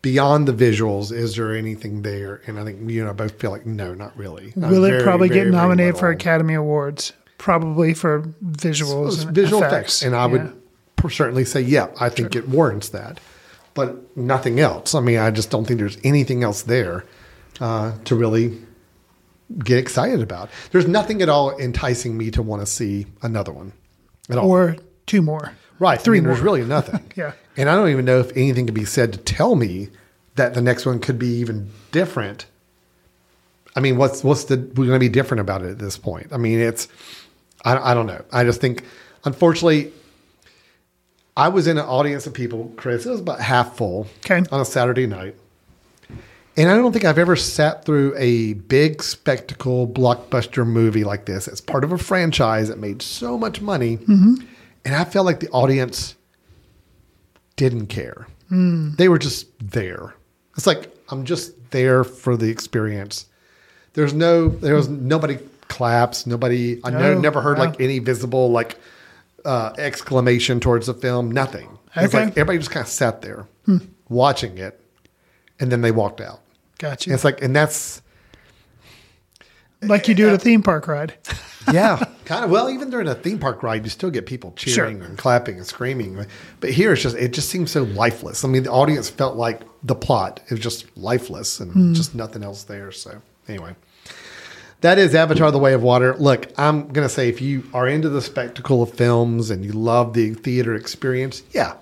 Speaker 1: Beyond the visuals, is there anything there? And I think you and I both feel like no, not really. Not
Speaker 3: Will it probably
Speaker 1: very,
Speaker 3: get
Speaker 1: very
Speaker 3: nominated for. Academy Awards? Probably for visuals
Speaker 1: It's
Speaker 3: and
Speaker 1: visual
Speaker 3: effects.
Speaker 1: effects. And I
Speaker 3: Yeah.
Speaker 1: would certainly say, yeah, I think it warrants that, but nothing else. I mean, I just don't think there's anything else there uh, to really get excited about. There's nothing at all enticing me to want to see another one at all.
Speaker 3: or two more.
Speaker 1: Right.
Speaker 3: three
Speaker 1: I mean, there's really nothing.
Speaker 3: Yeah.
Speaker 1: And I don't even know if anything can be said to tell me that the next one could be even different. I mean, what's what's the we're going to be different about it at this point? I mean, it's I, I don't know. I just think, unfortunately, I was in an audience of people, Chris. It was about half full
Speaker 3: Okay.
Speaker 1: on a Saturday night, and I don't think I've ever sat through a big spectacle blockbuster movie like this. It's part of a franchise that made so much money, mm-hmm. And I felt like the audience didn't care. They were just there. It's like I'm just there for the experience. There's no, there was nobody claps. Nobody. I
Speaker 3: No,
Speaker 1: no, never heard
Speaker 3: wow.
Speaker 1: like any visible like uh, exclamation towards the film. Nothing. It's
Speaker 3: Okay.
Speaker 1: like everybody just kind of sat there watching it, and then they walked out.
Speaker 3: Gotcha.
Speaker 1: And it's like, and that's
Speaker 3: like you do at a theme park ride.
Speaker 1: yeah, kind of. Well, even during a theme park ride, you still get people cheering
Speaker 3: Sure.
Speaker 1: and clapping and screaming. But here, it's just it just seems so lifeless. I mean, the audience felt like the plot it was just lifeless and
Speaker 3: Hmm.
Speaker 1: just nothing else there. So anyway, that is Avatar: The Way of Water. Look, I'm gonna say if you are into the spectacle of films and you love the theater experience, yeah,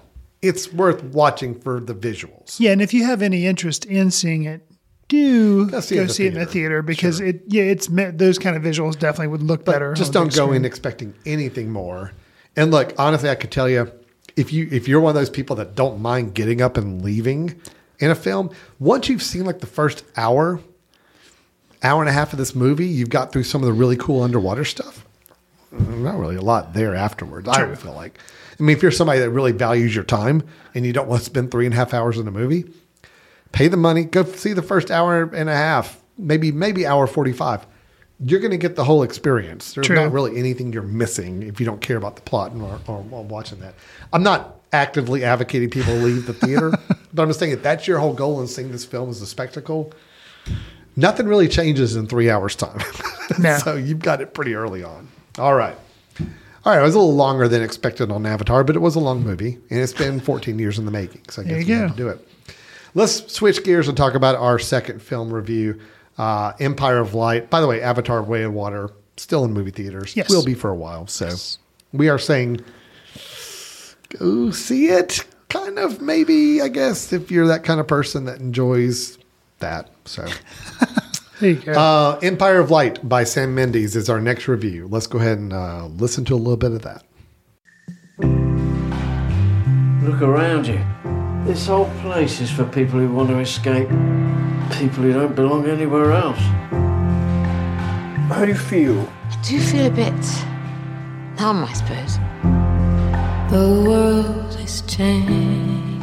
Speaker 1: it's worth watching for the visuals.
Speaker 3: Yeah, and if you have any interest in seeing it, do go see,
Speaker 1: see it in the
Speaker 3: it in the
Speaker 1: theater.
Speaker 3: because it yeah it's those kind of visuals definitely would look
Speaker 1: But
Speaker 3: better.
Speaker 1: just don't go in expecting anything more. And look, honestly, I could tell you if you if you're one of those people that don't mind getting up and leaving in a film, once you've seen like the first hour, hour and a half of this movie, you've got through some of the really cool underwater stuff. Mm, not really a lot there afterwards. I don't feel like. I mean, if you're somebody that really values your time and you don't want to spend three and a half hours in a movie, pay the money, go see the first hour and a half, maybe maybe hour forty five. You're going to get the whole experience. There's
Speaker 3: True.
Speaker 1: not really anything you're missing if you don't care about the plot and or, or, or watching that. I'm not actively advocating people leave the theater, but I'm just saying if that's your whole goal in seeing this film as a spectacle, nothing really changes in three hours time.
Speaker 3: No.
Speaker 1: so you've got it pretty early on. All right. All right, it was a little longer than expected on Avatar, but it was a long movie, and it's been 14 years in the making. So I
Speaker 3: There
Speaker 1: guess
Speaker 3: you
Speaker 1: you had to do it. Let's switch gears and talk about our second film review, uh, Empire of Light. By the way, Avatar: Way of Water still in movie theaters.
Speaker 3: Yes.
Speaker 1: will be for a while. So we are saying go see it. Kind of, maybe. I guess if you're that kind of person that enjoys that. So.
Speaker 3: There you go.
Speaker 1: Uh, Empire of Light by Sam Mendes is our next review. Let's go ahead and uh, listen to a little bit of that.
Speaker 6: Look around you. This whole place is for people who want to escape, people who don't belong anywhere else. How do you feel?
Speaker 5: I do feel a bit numb, I suppose. The world is changing.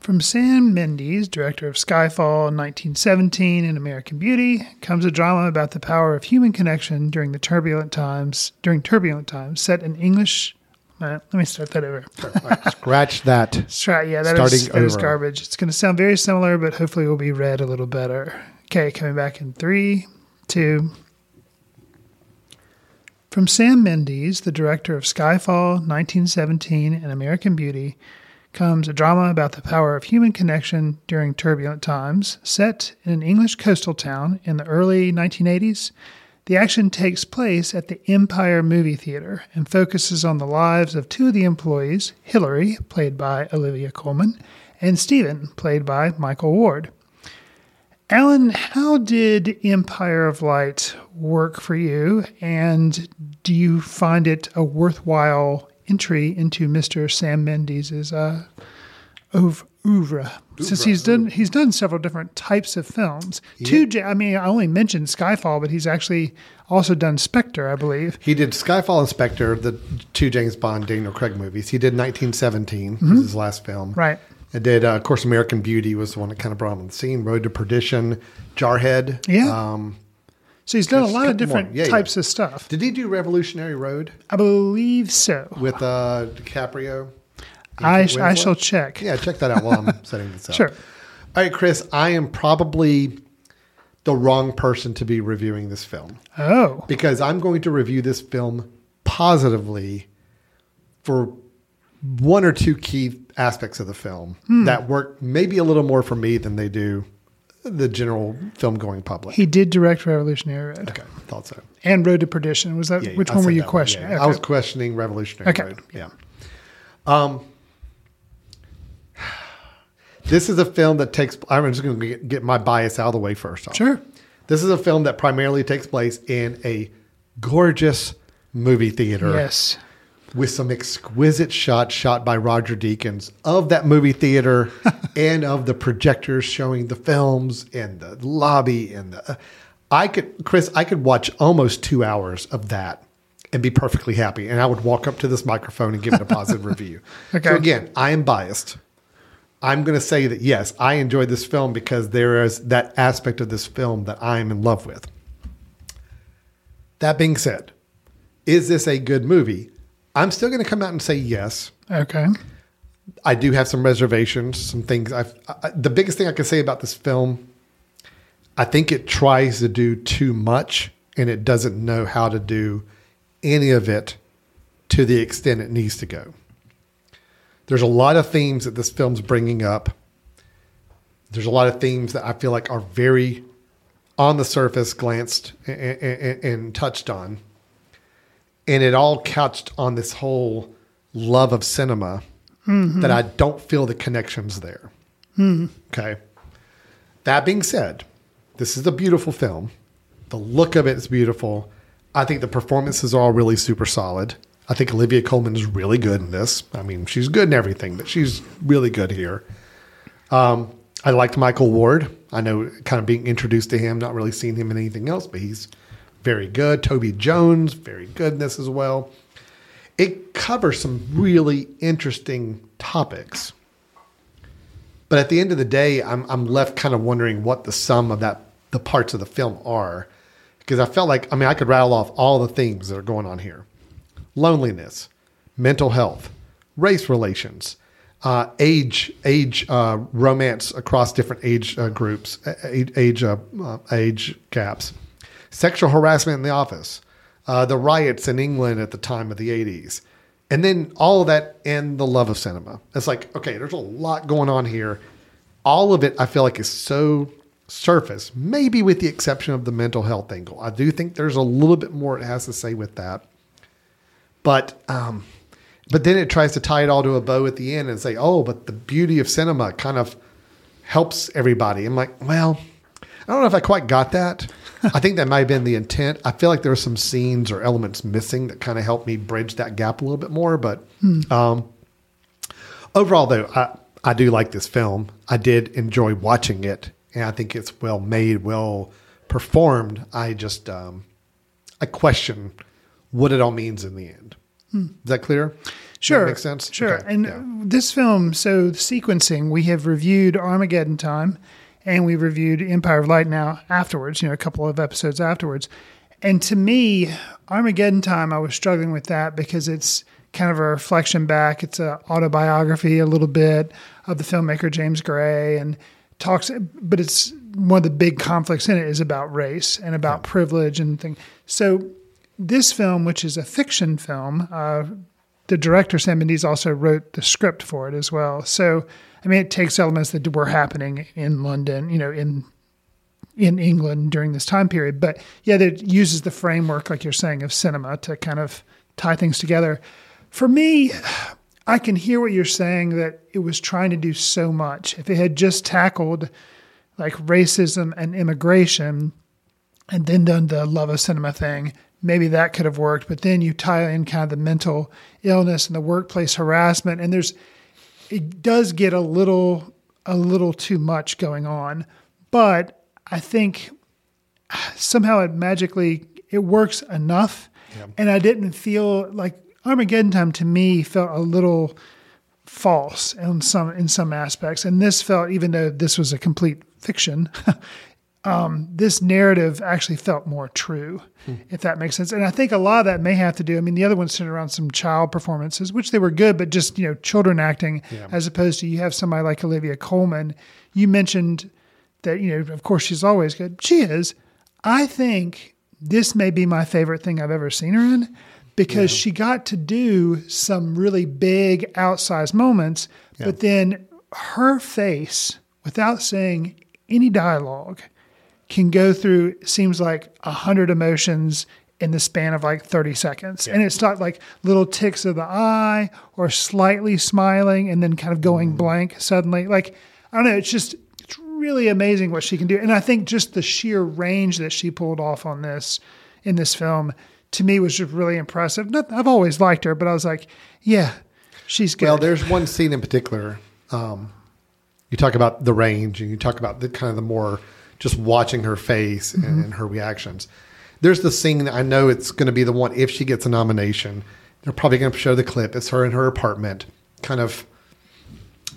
Speaker 3: From Sam Mendes, director of Skyfall, 1917, and American Beauty, comes a drama about the power of human connection during the turbulent times. During turbulent times, set in English. Uh, let me start that over.
Speaker 1: Scratch that.
Speaker 3: Yeah, that is that is garbage. It's going to sound very similar, but hopefully it will be read a little better. Okay, coming back in three, two. From Sam Mendes, the director of Skyfall, 1917, and American Beauty, comes a drama about the power of human connection during turbulent times. Set in an English coastal town in the early 1980s, the action takes place at the Empire Movie Theater and focuses on the lives of two of the employees, Hillary, played by Olivia Colman, and Stephen, played by Michael Ward. Alan, how did Empire of Light work for you? And do you find it a worthwhile entry into Mr. Sam Mendes' uh, ov- oeuvre? Since he's done he's done several different types of films. Two, I mean, I only mentioned Skyfall, but he's actually also done Spectre, I believe.
Speaker 1: He did Skyfall and Spectre, the two James Bond Daniel Craig movies. He did 1917, was his last film.
Speaker 3: Mm-hmm. Right.
Speaker 1: I did, uh, of course, American Beauty was the one that kind of brought him on the scene. Road to Perdition, Jarhead.
Speaker 3: Yeah.
Speaker 1: Um,
Speaker 3: So he's done a lot of different.
Speaker 1: Yeah, yeah.
Speaker 3: types of stuff.
Speaker 1: did he do Revolutionary Road
Speaker 3: I believe so.
Speaker 1: with uh, DiCaprio?
Speaker 3: I,
Speaker 1: Winslet?
Speaker 3: I shall check.
Speaker 1: Yeah, check that out while I'm setting this up.
Speaker 3: Sure.
Speaker 1: All right, Chris, I am probably the wrong person to be reviewing this film
Speaker 3: Oh,
Speaker 1: because I'm going to review this film positively for one or two key aspects of the film
Speaker 3: Hmm.
Speaker 1: that work maybe a little more for me than they do the general film going public.
Speaker 3: he did direct Revolutionary Road
Speaker 1: okay, I thought so.
Speaker 3: and Road to Perdition. Was that
Speaker 1: Yeah,
Speaker 3: which
Speaker 1: I
Speaker 3: one were you
Speaker 1: that one,
Speaker 3: questioning?
Speaker 1: yeah. I was questioning Revolutionary
Speaker 3: Okay.
Speaker 1: Road. Yeah. Um, this is a film that takes. I'm just going to get, my bias out of the way first. Off.
Speaker 3: Sure.
Speaker 1: This is a film that primarily takes place in a gorgeous movie theater
Speaker 3: Yes.
Speaker 1: with some exquisite shots shot by Roger Deakins of that movie theater and of the projectors showing the films and the lobby and the I could Chris I could watch almost 2 hours of that and be perfectly happy and I would walk up to this microphone and give it a positive review.
Speaker 3: Okay.
Speaker 1: So again, I am biased. I'm going to say that yes, I enjoyed this film because there is that aspect of this film that I'm in love with. That being said, is this a good movie? I'm still going to come out and say yes.
Speaker 3: Okay.
Speaker 1: I do have some reservations, some things. I've, I, the biggest thing I can say about this film, I think it tries to do too much and it doesn't know how to do any of it to the extent it needs to go. There's a lot of themes that this film's bringing up. There's a lot of themes that I feel like are very on the surface, glanced and, and, and touched on. And it all couched on this whole love of cinema mm-hmm. that I don't feel the connections there. Mm-hmm. Okay. That being said, this is a beautiful film. The look of it is beautiful. I think the performances are all really super solid. I think Olivia Colman is really good in this. I mean, she's good in everything, but she's really good here. Um, I liked Michael Ward. I know kind of being introduced to him, not really seeing him in anything else, but he's very good. Toby Jones, very good in this as well. It covers some really interesting topics. But at the end of the day, I'm I'm left kind of wondering what the sum of that the parts of the film are. Because I felt like I mean I could rattle off all the themes that are going on here. Loneliness, mental health, race relations, uh, age, age, uh, romance across different age uh, groups, age, age, uh, uh, age gaps, sexual harassment in the office, uh, the riots in England at the time of the 80s, and then all of that and the love of cinema. It's like, okay, there's a lot going on here. All of it, I feel like, is so surface, maybe with the exception of the mental health angle. I do think there's a little bit more it has to say with that. But um, but then it tries to tie it all to a bow at the end and say, oh, but the beauty of cinema kind of helps everybody. I'm like, well, I don't know if I quite got that. I think that might have been the intent. I feel like there were some scenes or elements missing that kind of helped me bridge that gap a little bit more. But um, overall, though, I, I do like this film. I did enjoy watching it, and I think it's well made, well performed. I just um, I question what it all means in the end. Hmm. Is that clear? That
Speaker 3: Sure.
Speaker 1: makes sense.
Speaker 3: Sure.
Speaker 1: Okay,
Speaker 3: And
Speaker 1: yeah.
Speaker 3: this film, so the sequencing, we have reviewed Armageddon Time and we reviewed Empire of Light now afterwards, you know, a couple of episodes afterwards. And to me, Armageddon Time, I was struggling with that because it's kind of a reflection back. It's a autobiography a little bit of the filmmaker James Gray and talks, but it's one of the big conflicts in it is about race and about privilege and things. So this film, which is a fiction film, uh, the director Sam Mendes also wrote the script for it as well. So I mean, it takes elements that were happening in London, you know, in in England during this time period, but yeah, it uses the framework, like you're saying, of cinema to kind of tie things together. For me, I can hear what you're saying that it was trying to do so much. If it had just tackled like racism and immigration, and then done the love of cinema thing, maybe that could have worked. But then you tie in kind of the mental illness and the workplace harassment, and there's it does get a little a little too much going on. But I think somehow it magically it works enough, and I didn't feel like Armageddon time to me felt a little false in some in some aspects, and this felt even though this was a complete fiction. um, this narrative actually felt more true, if that makes sense. And I think a lot of that may have to do. I mean, the other ones centered around some child performances, which they were good, but just you know, children acting, as opposed to you have somebody like Olivia Colman. You mentioned that you know, of course, she's always good. She is. I think this may be my favorite thing I've ever seen her in because she got to do some really big outsized moments, but then her face, without saying any dialogue, can go through seems like a hundred emotions in the span of like 30 seconds. And it's not like little ticks of the eye or slightly smiling and then kind of going blank suddenly. Like, I don't know, it's just it's really amazing what she can do. And I think just the sheer range that she pulled off on this in this film to me was just really impressive. Not, I've always liked her, but I was like, yeah, she's good.
Speaker 1: Well, there's one scene in particular. Um, you talk about the range, and you talk about the kind of the more just watching her face and, and her reactions. There's the scene that I know it's going to be the one if she gets a nomination. They're probably going to show the clip. It's her in her apartment, kind of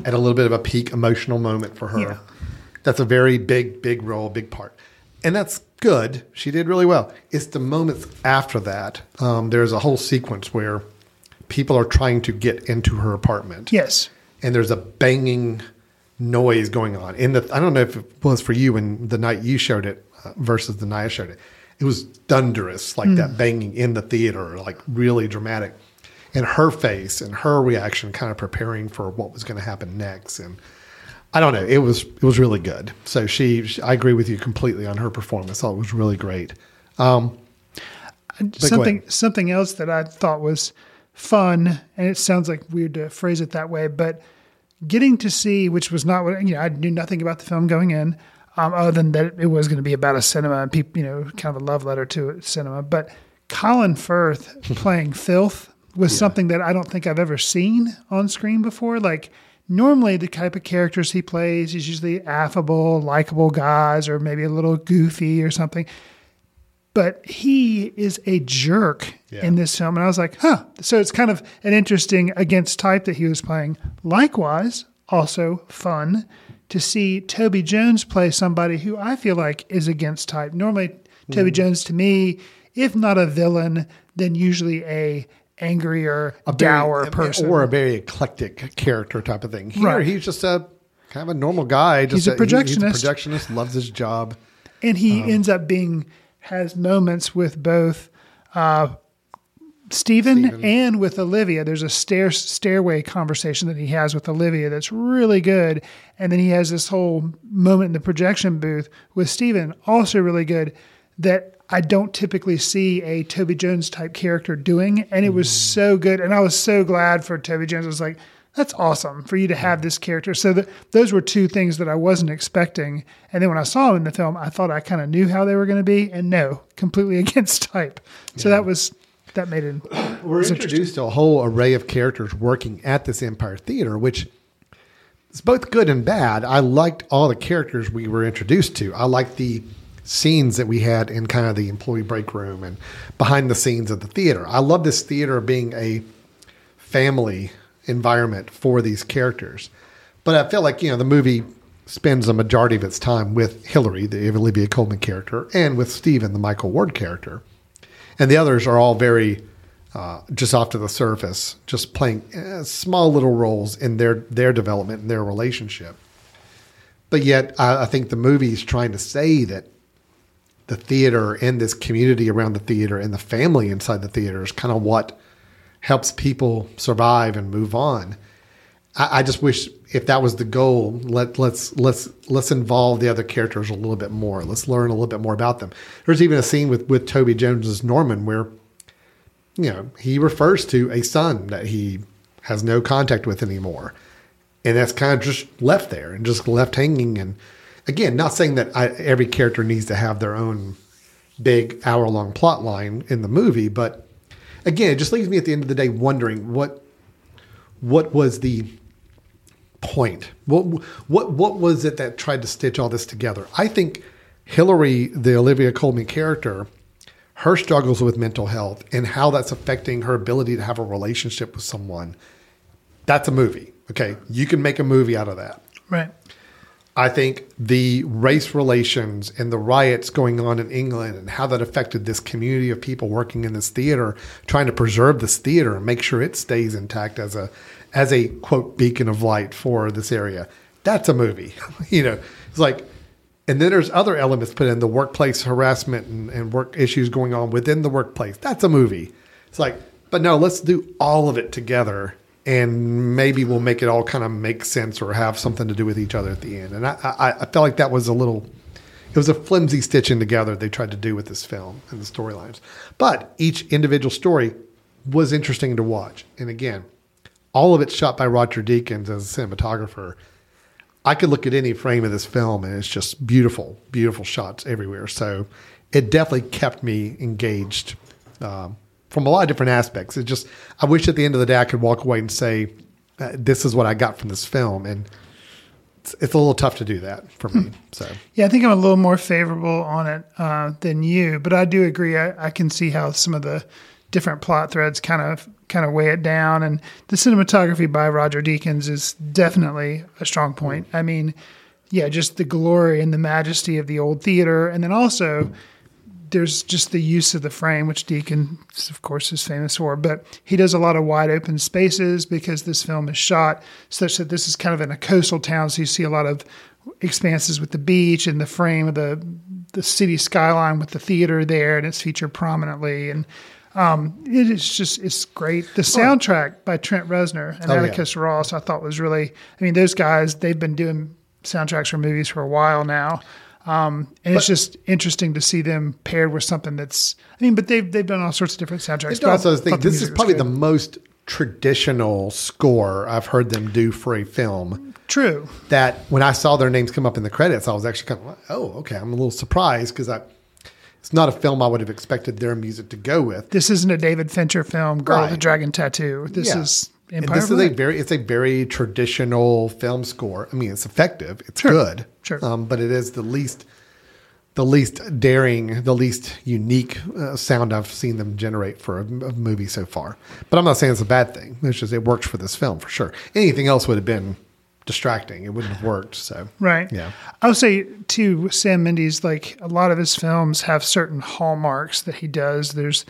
Speaker 1: at a little bit of a peak emotional moment for her.
Speaker 3: Yeah.
Speaker 1: That's a very big, big role, big part. And that's good. She did really well. It's the moments after that. Um, there's a whole sequence where people are trying to get into her apartment
Speaker 3: yes.
Speaker 1: and there's a banging noise going on. In the I don't know if it was for you when the night you showed it uh, versus the night I showed it. It was thunderous, like that banging in the theater, like really dramatic. And her face and her reaction, kind of preparing for what was going to happen next. And I don't know, it was it was really good. So she, she I agree with you completely on her performance. I thought it was really great. Um,
Speaker 3: something something else that I thought was fun, and it sounds like weird to phrase it that way, but getting to see, which was not what you know, I knew nothing about the film going in, um, other than that it was going to be about a cinema and people, you know, kind of a love letter to cinema. But Colin Firth playing Filth was something that I don't think I've ever seen on screen before. Like normally the type of characters he plays, he's usually affable, likable guys, or maybe a little goofy or something but he is a jerk
Speaker 1: Yeah.
Speaker 3: in this film. And I was like, huh. So it's kind of an interesting against type that he was playing. Likewise, also fun to see Toby Jones play somebody who I feel like is against type. Normally, Toby Jones to me, if not a villain, then usually a angrier,
Speaker 1: a very-
Speaker 3: dour person.
Speaker 1: or a very eclectic character type of thing. Here,
Speaker 3: Right.
Speaker 1: he's just a kind of a normal guy. Just
Speaker 3: He's a
Speaker 1: he- He's a
Speaker 3: projectionist.
Speaker 1: projectionist. Loves his job.
Speaker 3: and he
Speaker 1: Um,
Speaker 3: ends up being has moments with both uh, Stephen, and with Olivia. There's a stair stairway conversation that he has with Olivia that's really good, and then he has this whole moment in the projection booth with Stephen, also really good. That I don't typically see a Toby Jones type character doing, and it was
Speaker 1: Mm.
Speaker 3: so good, and I was so glad for Toby Jones. I was like. That's awesome for you to have this character. So th those were two things that I wasn't expecting. And then when I saw them in the film, I thought I kind of knew how they were going to be, and no, completely against type. So that was that made it.
Speaker 1: We're
Speaker 3: was
Speaker 1: introduced to a whole array of characters working at this Empire Theater, which is both good and bad. I liked all the characters we were introduced to. I liked the scenes that we had in kind of the employee break room and behind the scenes of the theater. I love this theater being a family environment for these characters. But I feel like, you know, the movie spends a majority of its time with Hillary, the Olivia Colman character, and with Stephen, the Michael Ward character. And the others are all very uh, just off to the surface, just playing uh, small little roles in their, their development and their relationship. But yet, I, I think the movie is trying to say that the theater and this community around the theater and the family inside the theater is kind of what helps people survive and move on. I, I just wish if that was the goal, let let's let's let's involve the other characters a little bit more. Let's learn a little bit more about them. There's even a scene with with Toby Jones's Norman where you know he refers to a son that he has no contact with anymore, and that's kind of just left there and just left hanging. And again, not saying that I, every character needs to have their own big hour long plot line in the movie, but again, it just leaves me at the end of the day wondering what what was the point? What what what was it that tried to stitch all this together? I think Hillary, the Olivia Colman character, her struggles with mental health and how that's affecting her ability to have a relationship with someone. That's a movie. Okay, you can make a movie out of that.
Speaker 3: Right.
Speaker 1: I think the race relations and the riots going on in England and how that affected this community of people working in this theater, trying to preserve this theater and make sure it stays intact as a as a quote beacon of light for this area. That's a movie. you know, it's like and then there's other elements put in the workplace harassment and, and work issues going on within the workplace. That's a movie. It's like, but no, let's do all of it together and maybe we'll make it all kind of make sense or have something to do with each other at the end. And I, I, I felt like that was a little, it was a flimsy stitching together they tried to do with this film and the storylines. But each individual story was interesting to watch. And again, all of it shot by Roger Deakins as a cinematographer. I could look at any frame of this film and it's just beautiful, beautiful shots everywhere. So it definitely kept me engaged um, from a lot of different aspects. It just, I wish at the end of the day I could walk away and say, uh, this is what I got from this film. And it's, it's a little tough to do that for me. So,
Speaker 3: Yeah, I think I'm a little more favorable on it uh, than you, but I do agree. I, I can see how some of the different plot threads kind of kind of weigh it down, and the cinematography by Roger Deakins is definitely a strong point. I mean, yeah, just the glory and the majesty of the old theater, and then also there's just the use of the frame, which Deakins, of course, is famous for. But he does a lot of wide open spaces because this film is shot such that this is kind of in a coastal town, so you see a lot of expanses with the beach and the frame of the the city skyline with the theater there, and it's featured prominently. And um, it is just it's great. The soundtrack by Trent Reznor and
Speaker 1: Oh, yeah.
Speaker 3: Atticus Ross, I thought was really. I mean, those guys they've been doing soundtracks for movies for a while now. Um, and it's just interesting to see them paired with something that's. I mean, but they've they've done all sorts of different soundtracks.
Speaker 1: It's
Speaker 3: but I
Speaker 1: also
Speaker 3: thought
Speaker 1: think this is probably the most traditional score I've heard them do for a film.
Speaker 3: true.
Speaker 1: That when I saw their names come up in the credits, I was actually kind of like, oh, okay. I'm a little surprised because I. It's not a film I would have expected their music to go with.
Speaker 3: This isn't a David Fincher film, Girl with the Dragon Tattoo. This
Speaker 1: Yeah.
Speaker 3: is
Speaker 1: And this is a very it's a very traditional film score. I mean, it's effective, it's
Speaker 3: Sure.
Speaker 1: good,
Speaker 3: Sure.
Speaker 1: um, but it is the least the least daring, the least unique uh, sound I've seen them generate for a, a movie so far. But I'm not saying it's a bad thing. It's just it works for this film for sure. Anything else would have been distracting. It wouldn't have worked. So
Speaker 3: Right.
Speaker 1: Yeah.
Speaker 3: I would say too, Sam Mendes, like a lot of his films have certain hallmarks that he does. There's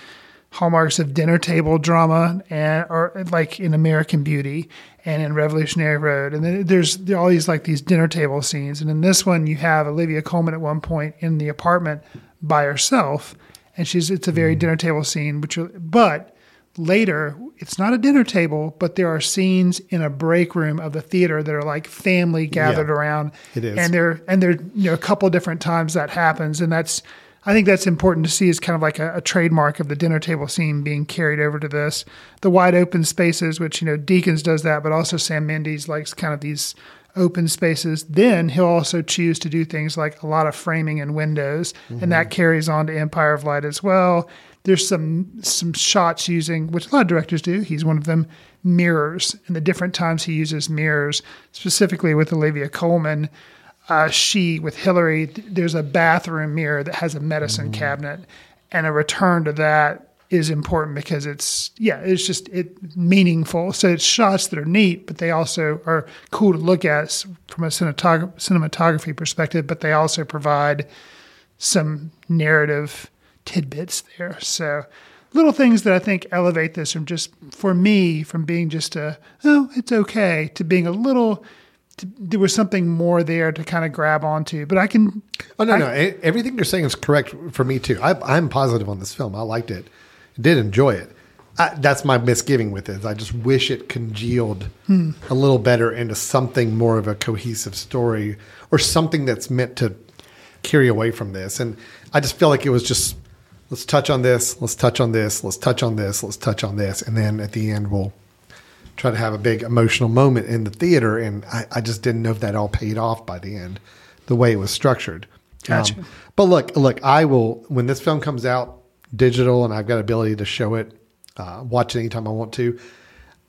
Speaker 3: hallmarks of dinner table drama and or like in American Beauty and in Revolutionary Road. And then there's all these like these dinner table scenes. And in this one you have Olivia Colman at one point in the apartment by herself. And she's it's a very mm-hmm. dinner table scene, which but later it's not a dinner table but there are scenes in a break room of the theater that are like family gathered
Speaker 1: Yeah,
Speaker 3: around
Speaker 1: it is.
Speaker 3: and there and there you know a couple different times that happens and that's i think that's important to see as kind of like a, a trademark of the dinner table scene being carried over to this. The wide open spaces which you know Deakins does that but also sam mendes likes kind of these open spaces. Then he'll also choose to do things like a lot of framing and windows and mm-hmm. that carries on to empire of light as well. There's some some shots using which a lot of directors do. He's one of them mirrors and the different times he uses mirrors specifically with olivia colman uh, she with hillary there's a bathroom mirror that has a medicine cabinet. And a return to that is important because it's yeah it's just it meaningful. So it's shots that are neat but they also are cool to look at from a cinematog- cinematography perspective but they also provide some narrative tidbits there. So little things that I think elevate this from just for me from being just a oh it's okay to being a little to, there was something more there to kind of grab onto. But I can
Speaker 1: Oh no,
Speaker 3: I-
Speaker 1: no! Everything you're saying is correct for me too. I, I'm positive on this film. I liked it. Did enjoy it. I, that's my misgiving with it. I just wish it congealed hmm. a little better into something more of a cohesive story or something that's meant to carry away from this. And I just feel like it was just let's touch on this, let's touch on this, let's touch on this, let's touch on this, and then at the end we'll try to have a big emotional moment in the theater. And I, I just didn't know if that all paid off by the end, the way it was structured.
Speaker 3: Gotcha.
Speaker 1: Um, but look, look, I will when this film comes out digital and I've got ability to show it, uh, watch it anytime I want to.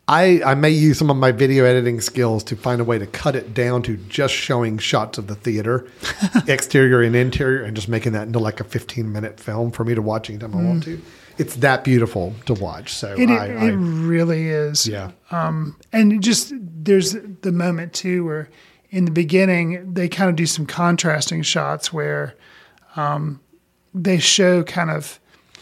Speaker 1: I, I may use some of my video editing skills to find a way to cut it down to just showing shots of the theater, exterior and interior, and just making that into like a 15 minute film for me to watch anytime I want to. It's that beautiful to watch. So
Speaker 3: It,
Speaker 1: I,
Speaker 3: it,
Speaker 1: I
Speaker 3: really is.
Speaker 1: yeah.
Speaker 3: and just there's the moment too where in the beginning they kind of do some contrasting shots where um, they show kind of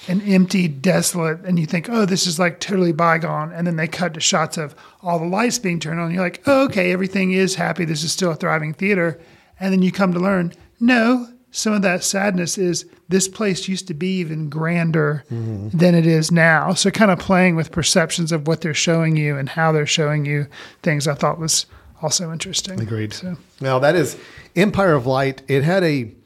Speaker 3: an empty desolate and you think oh this is like totally bygone and then they cut to shots of all the lights being turned on and you're like oh okay everything is happy this is still a thriving theater and then you come to learn no some of that sadness is this place used to be even grander than it is now so kind of playing with perceptions of what they're showing you and how they're showing you things i thought was also interesting
Speaker 1: Agreed.
Speaker 3: so
Speaker 1: Now that is Empire of Light. It had a, I mean,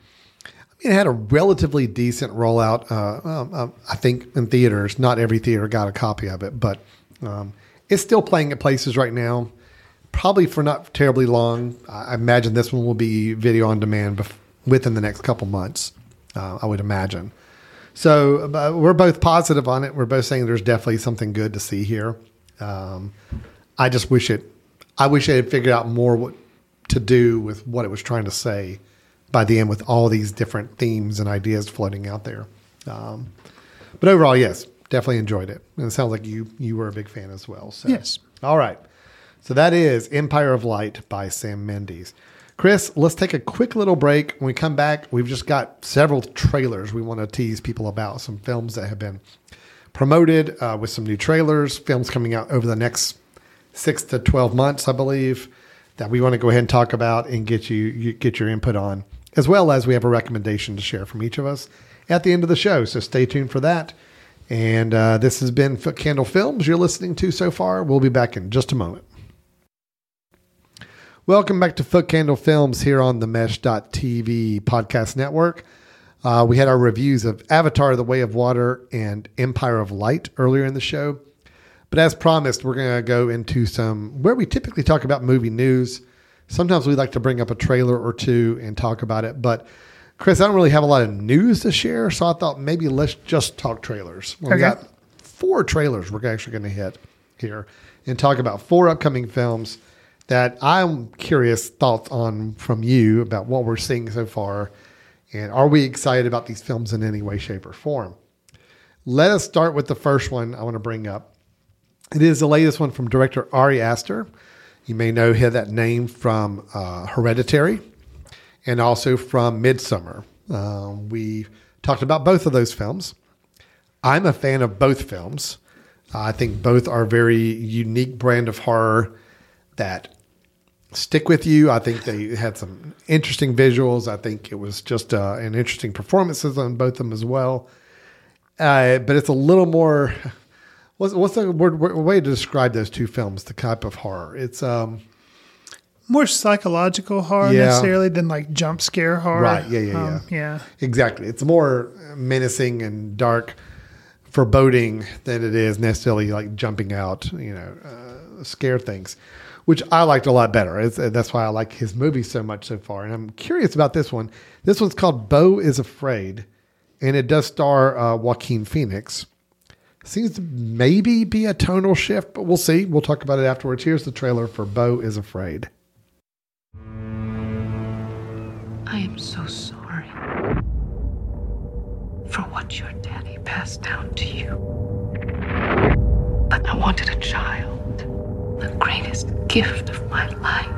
Speaker 1: it had a relatively decent rollout. Uh, um, um, I think in theaters, not every theater got a copy of it, but um, it's still playing at places right now. Probably for not terribly long. I I imagine this one will be video on demand bef- within the next couple months. Uh, I would imagine. So uh, we're both positive on it. We're both saying there's definitely something good to see here. Um, I just wish it. I wish I had figured out more what to do with what it was trying to say by the end, with all these different themes and ideas floating out there. Um, but overall, yes, definitely enjoyed it, and it sounds like you you were a big fan as well. So.
Speaker 3: Yes.
Speaker 1: All right. So that is Empire of Light by Sam Mendes. Chris, let's take a quick little break. When we come back, we've just got several trailers we want to tease people about, some films that have been promoted uh, with some new trailers, films coming out over the next six to 12 months, I believe, that we want to go ahead and talk about and get you, you get your input on, as well as we have a recommendation to share from each of us at the end of the show. So stay tuned for that. And uh, this has been Candle Films you're listening to so far. We'll be back in just a moment. Welcome back to Foot Candle Films here on the Mesh.tv podcast network. Uh, we had our reviews of Avatar, The Way of Water, and Empire of Light earlier in the show. But as promised, we're going to go into some where we typically talk about movie news. Sometimes we like to bring up a trailer or two and talk about it. But Chris, I don't really have a lot of news to share, so I thought maybe let's just talk trailers. Well, We got four trailers we're actually going to hit here and talk about four upcoming films that I'm curious thoughts on from you about what we're seeing so far. And are we excited about these films in any way, shape, or form? Let us start with the first one I want to bring up. It is the latest one from director Ari Aster. You may know him that name from uh, Hereditary and also from Midsommar. Um, we talked about both of those films. I'm a fan of both films. I think both are very unique brand of horror that stick with you. I think they had some interesting visuals. I think it was just uh, an interesting performances on both of them as well. Uh, but it's a little more. What's, what's the word, way to describe those two films? The type of horror. It's um
Speaker 3: more psychological horror
Speaker 1: Yeah.
Speaker 3: necessarily than like jump scare horror
Speaker 1: Right, yeah, yeah,
Speaker 3: Um, yeah
Speaker 1: exactly. It's more menacing and dark, foreboding than it is necessarily like jumping out. You know, uh, scare things, which I liked a lot better. It's, that's why I like his movies so much so far. And I'm curious about this one. This one's called Beau is Afraid, and it does star uh, Joaquin Phoenix. Seems to maybe be a tonal shift, but we'll see. We'll talk about it afterwards. Here's the trailer for Beau is Afraid.
Speaker 7: I am so sorry for what your daddy passed down to you. But I wanted a child, the greatest gift of my life.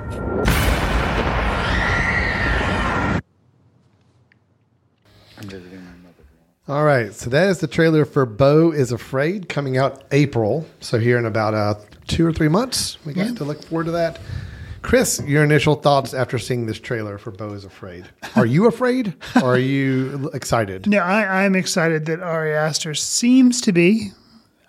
Speaker 1: All right, so that is the trailer for Beau is Afraid coming out April. So here in about uh, two or three months, we got to look forward to that. Chris, your initial thoughts after seeing this trailer for Beau is Afraid? Are you afraid or are you excited?
Speaker 3: no I, i'm excited that ari aster seems to be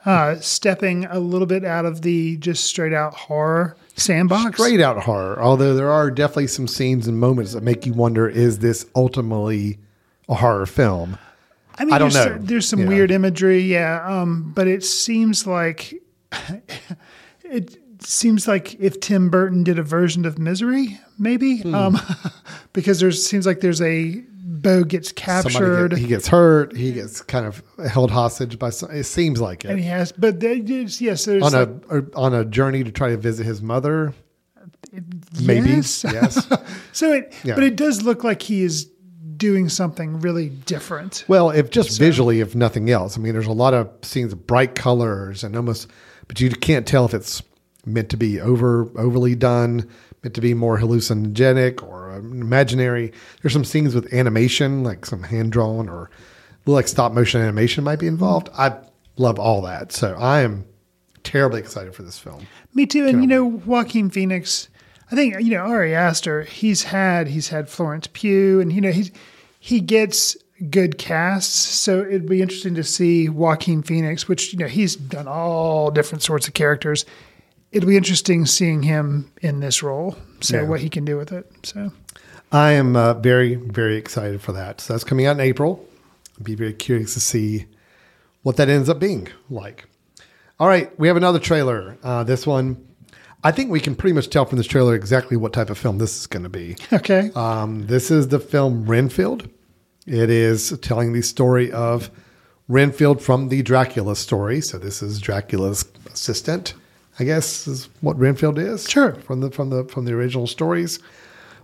Speaker 3: uh, stepping a little bit out of the just straight out horror sandbox
Speaker 1: Straight out horror, although there are definitely some scenes and moments that make you wonder: is this ultimately a horror film?
Speaker 3: I mean,
Speaker 1: I don't
Speaker 3: there's,
Speaker 1: know.
Speaker 3: There's some
Speaker 1: know.
Speaker 3: weird imagery, yeah. Um, but it seems like it seems like if Tim Burton did a version of Misery, maybe,
Speaker 1: Hmm.
Speaker 3: um, because there seems like there's a Beau gets captured.
Speaker 1: get- he gets hurt. He gets kind of held hostage by. Some, it seems like it.
Speaker 3: and he has, but they, yes, there's
Speaker 1: on a on a journey to try to visit his mother. Maybe
Speaker 3: Yes.
Speaker 1: yes.
Speaker 3: so it,
Speaker 1: Yeah.
Speaker 3: but it does look like he is doing something really different.
Speaker 1: Well, if just visually, if nothing else, I mean, there's a lot of scenes of bright colors and almost, but you can't tell if it's meant to be over overly done, meant to be more hallucinogenic or imaginary. There's some scenes with animation, like some hand drawn or like stop motion animation might be involved. I love all that, so I am terribly excited for this film.
Speaker 3: Me too. And you know, Joaquin Phoenix, I think you know Ari Aster. He's had he's had Florence Pugh, and you know he's he gets good casts. So it'd be interesting to see Joaquin Phoenix, which you know he's done all different sorts of characters. It'll be interesting seeing him in this role. So
Speaker 1: Yeah.
Speaker 3: what he can do with it. So
Speaker 1: I am uh, very, very excited for that. So that's coming out in April. I'd be very curious to see what that ends up being like. All right, we have another trailer. Uh, this one, I think we can pretty much tell from this trailer exactly what type of film this is going to be.
Speaker 3: okay,
Speaker 1: Um, this is the film Renfield. It is telling the story of Renfield from the Dracula story. So this is Dracula's assistant, I guess, is what Renfield is.
Speaker 3: Sure.
Speaker 1: from the from the from the original stories,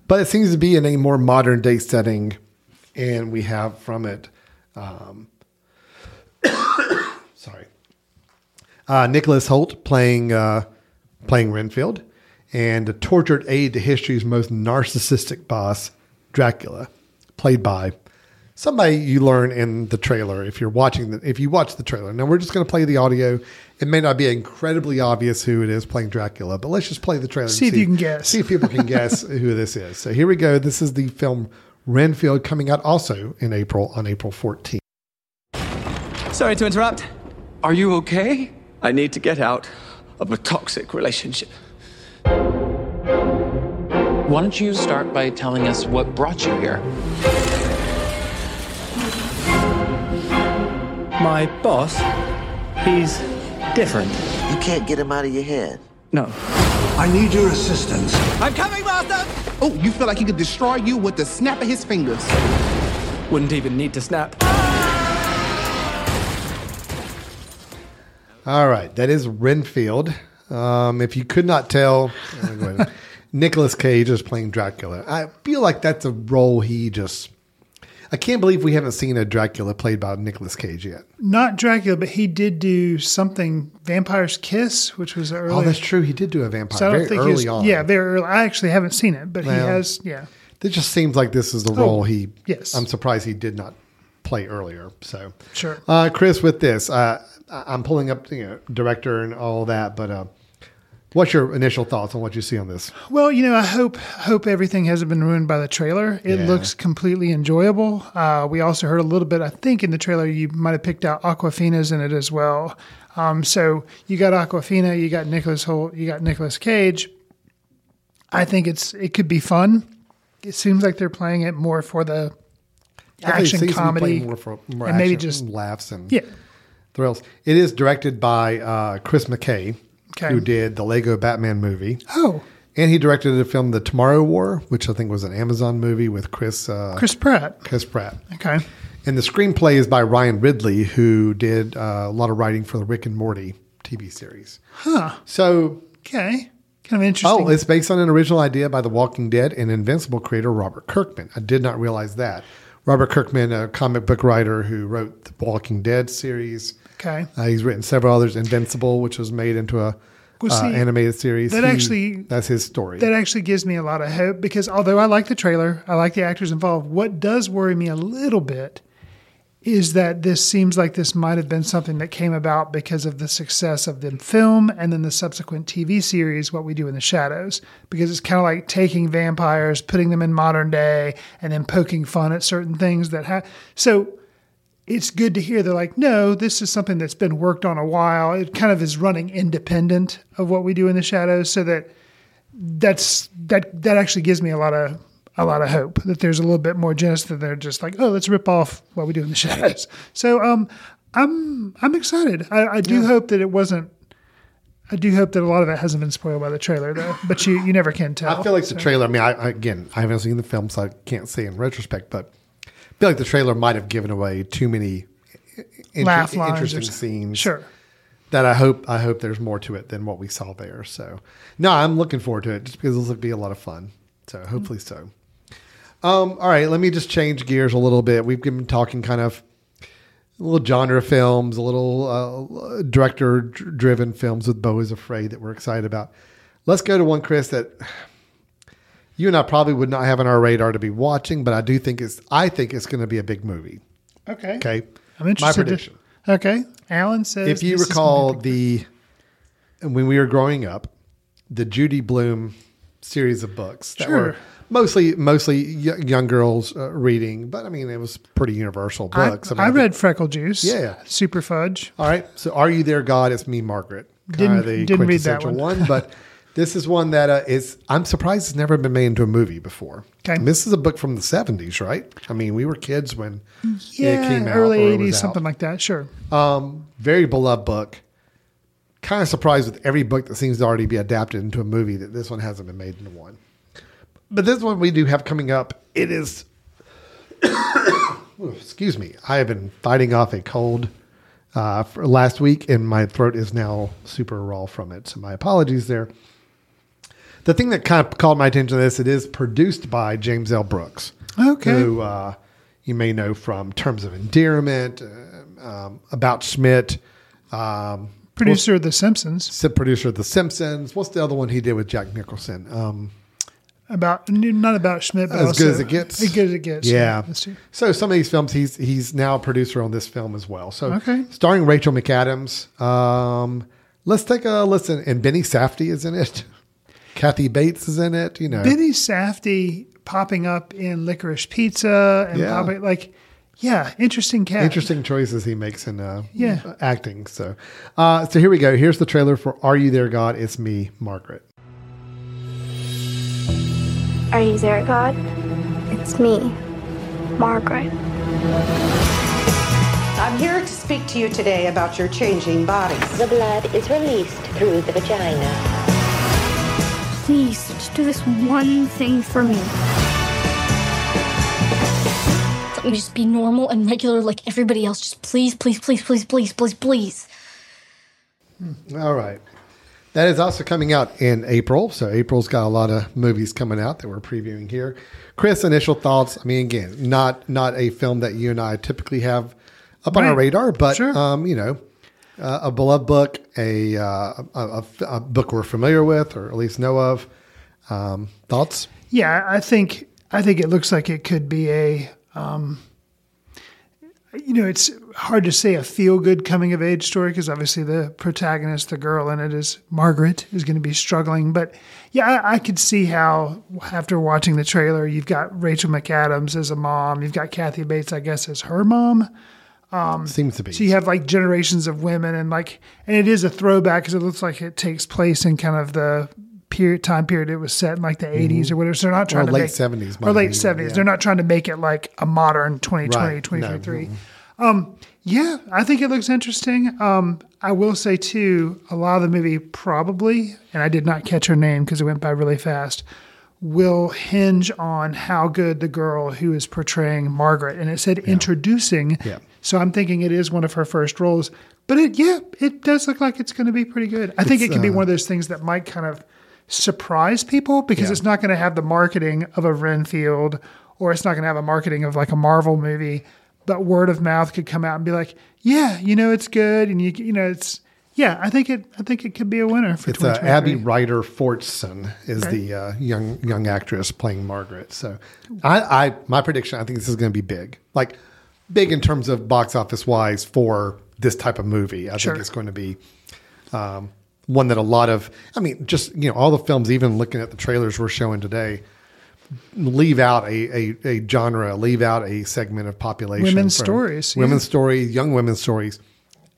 Speaker 1: but it seems to be in a more modern day setting, and we have from it. Um, sorry, uh, Nicholas Hoult playing uh, playing Renfield, and a tortured aide to history's most narcissistic boss, Dracula, played by somebody you learn in the trailer if you're watching the if you watch the trailer. Now we're just going to play the audio. It may not be incredibly obvious who it is playing Dracula, but let's just play the trailer. and
Speaker 3: See if you can guess.
Speaker 1: See if people can guess who this is. So here we go. This is the film Renfield coming out also in April on April 14th.
Speaker 8: Sorry to interrupt.
Speaker 4: Are you okay?
Speaker 8: I need to get out of a toxic relationship.
Speaker 9: Why don't you start by telling us what brought you here?
Speaker 8: My boss, he's different.
Speaker 10: You can't get him out of your head.
Speaker 8: No.
Speaker 11: I need your assistance.
Speaker 8: I'm coming, Master!
Speaker 11: Oh, you feel like he could destroy you with the snap of his fingers.
Speaker 8: Wouldn't even need to snap.
Speaker 1: All right, that is Renfield. Um, if you could not tell, Nicolas Cage is playing Dracula. I feel like that's a role he just. I can't believe we haven't seen a Dracula played by Nicolas Cage yet.
Speaker 3: not Dracula, but he did do something Vampire's Kiss, which was early.
Speaker 1: Oh, that's true. He did do a vampire
Speaker 3: So I don't
Speaker 1: very
Speaker 3: think
Speaker 1: early
Speaker 3: he was,
Speaker 1: on.
Speaker 3: Yeah, very early. I actually haven't seen it, but he has. Yeah.
Speaker 1: It just seems like this is the role he.
Speaker 3: Oh, yes.
Speaker 1: I'm surprised he did not play earlier. So
Speaker 3: Sure.
Speaker 1: uh, Chris, with this, uh, I- I'm pulling up you know director and all that, but uh, what's your initial thoughts on what you see on this?
Speaker 3: Well, you know, I hope hope everything hasn't been ruined by the trailer. It
Speaker 1: Yeah.
Speaker 3: looks completely enjoyable. Uh, we also heard a little bit. I think in the trailer you might have picked out Awkwafina's in it as well. Um, so you got Aquafina, you got Nicholas Hoult, you got Nicolas Cage. I think it's it could be fun. It seems like they're playing it more for the action comedy,
Speaker 1: more for more
Speaker 3: and maybe just
Speaker 1: laughs and
Speaker 3: yeah.
Speaker 1: thrills. It is directed by uh, Chris McKay,
Speaker 3: Okay.
Speaker 1: who did the Lego Batman movie.
Speaker 3: Oh,
Speaker 1: And he directed the film The Tomorrow War, which I think was an Amazon movie with Chris uh,
Speaker 3: Chris Pratt.
Speaker 1: Chris Pratt.
Speaker 3: Okay.
Speaker 1: And the screenplay is by Ryan Ridley, who did uh, a lot of writing for the Rick and Morty TV series.
Speaker 3: Huh.
Speaker 1: So,
Speaker 3: Okay. Kind of interesting.
Speaker 1: oh, it's based on an original idea by The Walking Dead and Invincible creator Robert Kirkman. I did not realize that. Robert Kirkman, a comic book writer who wrote the Walking Dead series.
Speaker 3: Okay.
Speaker 1: Uh, he's written several others. Invincible, which was made into a
Speaker 3: Well,
Speaker 1: uh, animated series.
Speaker 3: that
Speaker 1: He-
Speaker 3: actually-
Speaker 1: that's his story.
Speaker 3: That actually gives me a lot of hope because although I like the trailer, I like the actors involved. What does worry me a little bit is that this seems like this might have been something that came about because of the success of the film and then the subsequent TV series, What We Do in the Shadows. Because it's kind of like taking vampires, putting them in modern day, and then poking fun at certain things that have. So it's good to hear they're like, no, this is something that's been worked on a while. It kind of is running independent of what we do in the shadows, so that that's that that actually gives me a lot of a lot of hope that there's a little bit more genesis than they're just like, oh, let's rip off what we do in the shadows. So um, I'm I'm excited. I, I do hope that it wasn't. I do hope that a lot of it hasn't been spoiled by the trailer, though. But you you never can tell.
Speaker 1: I feel like
Speaker 3: So-
Speaker 1: the trailer. I mean, I, I- again, I haven't seen the film, so I can't say in retrospect. But feel like the trailer might have given away too many inter-
Speaker 3: Laugh lines
Speaker 1: interesting scenes.
Speaker 3: Sure.
Speaker 1: That I hope I hope there's more to it than what we saw there. So no, I'm looking forward to it just because this will be a lot of fun. So hopefully so. Um, all right, let me just change gears a little bit. We've been talking kind of a little genre films, a little uh, director driven films with Beau is Afraid that we're excited about. Let's go to one, Chris, that you and I probably would not have on our radar to be watching, but I do think it's I think it's going to be a big movie.
Speaker 3: Okay.
Speaker 1: Okay.
Speaker 3: I'm interested.
Speaker 1: My
Speaker 3: to-
Speaker 1: prediction.
Speaker 3: okay. Alan says
Speaker 1: if you recall the when we were growing up, the Judy Blume series of books that
Speaker 3: Sure.
Speaker 1: were mostly mostly young girls uh, reading, but I mean it was pretty universal
Speaker 3: big. I-
Speaker 1: books.
Speaker 3: I,
Speaker 1: mean, think-
Speaker 3: read Freckle Juice.
Speaker 1: Yeah.
Speaker 3: Super Fudge.
Speaker 1: All right, so Are You There, God? It's me, Margaret. Kind
Speaker 3: Didn't-
Speaker 1: of the
Speaker 3: didn't read that one.
Speaker 1: one, but this is one that uh, is. I'm surprised it's never been made into a movie before.
Speaker 3: Okay.
Speaker 1: And this is a book from the 70s, right? I mean, we were kids when
Speaker 3: Yeah.
Speaker 1: it came out.
Speaker 3: early
Speaker 1: or it
Speaker 3: 80s,
Speaker 1: out.
Speaker 3: something like that. Sure.
Speaker 1: Um, very beloved book. Kind of surprised with every book that seems to already be adapted into a movie that this one hasn't been made into one. But this one we do have coming up. It is. Excuse me. I have been fighting off a cold uh, for last week, and my throat is now super raw from it. So my apologies there. The thing that kind of called my attention to this, it is produced by James L. Brooks.
Speaker 3: Okay.
Speaker 1: Who uh, you may know from Terms of Endearment, uh, um, About Schmidt, um,
Speaker 3: Producer of The Simpsons.
Speaker 1: producer of The Simpsons. What's the other one he did with Jack Nicholson? Um,
Speaker 3: About not about Schmidt, but
Speaker 1: as
Speaker 3: also,
Speaker 1: good as it gets.
Speaker 3: As good as it gets.
Speaker 1: Yeah. So some of these films, he's he's now a producer on this film as well. So
Speaker 3: Okay.
Speaker 1: starring Rachel McAdams. Um, let's take a listen. And Benny Safdie is in it. Kathy Bates is in it. You know,
Speaker 3: Benny Safdie popping up in Licorice Pizza and
Speaker 1: Yeah.
Speaker 3: popping like, yeah, interesting cat.
Speaker 1: interesting choices he makes in uh,
Speaker 3: Yeah.
Speaker 1: acting. So, uh, so here we go. Here's the trailer for "Are You There, God?" It's me, Margaret.
Speaker 12: Are you there, God? It's me, Margaret.
Speaker 13: I'm here to speak to you today about your changing bodies.
Speaker 14: The blood is released through the vagina.
Speaker 12: Please, just do this one thing for me.
Speaker 15: Let me just be normal and regular like everybody else. Just please, please, please, please, please, please, please.
Speaker 1: All right. That is also coming out in April. So April's got a lot of movies coming out that we're previewing here. Chris, initial thoughts. I mean, again, not not a film that you and I typically have up on our radar, but
Speaker 3: Sure.
Speaker 1: um, you know, uh, a beloved book, a, uh, a, a, book we're familiar with, or at least know of. Um, thoughts?
Speaker 3: Yeah, I think I think it looks like it could be a um, you know, it's hard to say a feel good coming of age story because obviously the protagonist, the girl in it is Margaret, is going to be struggling. But yeah, I, I could see how after watching the trailer, you've got Rachel McAdams as a mom, you've got Kathy Bates, I guess, as her mom. Um,
Speaker 1: Seems to be.
Speaker 3: So you have like generations of women, and like, and it is a throwback because it looks like it takes place in kind of the period time period it was set in like the 80s or whatever. So they're not trying
Speaker 1: Or
Speaker 3: to
Speaker 1: late
Speaker 3: make,
Speaker 1: 70s
Speaker 3: or late 70s.
Speaker 1: yeah.
Speaker 3: They're not trying to make it like a modern 2020,
Speaker 1: Right. No.
Speaker 3: 2023. Um, yeah, I think it looks interesting. Um, I will say too, a lot of the movie probably, and I did not catch her name because it went by really fast, will hinge on how good the girl who is portraying Margaret, and it said introducing.
Speaker 1: Yeah.
Speaker 3: So I'm thinking it is one of her first roles. But it, yeah, it does look like it's going to be pretty good. I think
Speaker 1: It's,
Speaker 3: it could be
Speaker 1: uh,
Speaker 3: one of those things that might kind of surprise people because
Speaker 1: Yeah.
Speaker 3: it's not going to have the marketing of a Renfield or it's not going to have a marketing of like a Marvel movie, but word of mouth could come out and be like, yeah, you know, it's good. And you, you know, it's, yeah, I think it, I think it could be a winner for
Speaker 1: It's uh, Abby Ryder Fortson is
Speaker 3: Okay.
Speaker 1: the uh, young young actress playing Margaret. So, I, I my prediction, I think this is going to be big, like big in terms of box office wise for this type of movie. I
Speaker 3: Sure.
Speaker 1: think it's going to be um, one that a lot of, I mean, just you know, all the films, even looking at the trailers we're showing today, leave out a, a, a genre, leave out a segment of population.
Speaker 3: Women's stories, yeah.
Speaker 1: women's stories, young women's stories,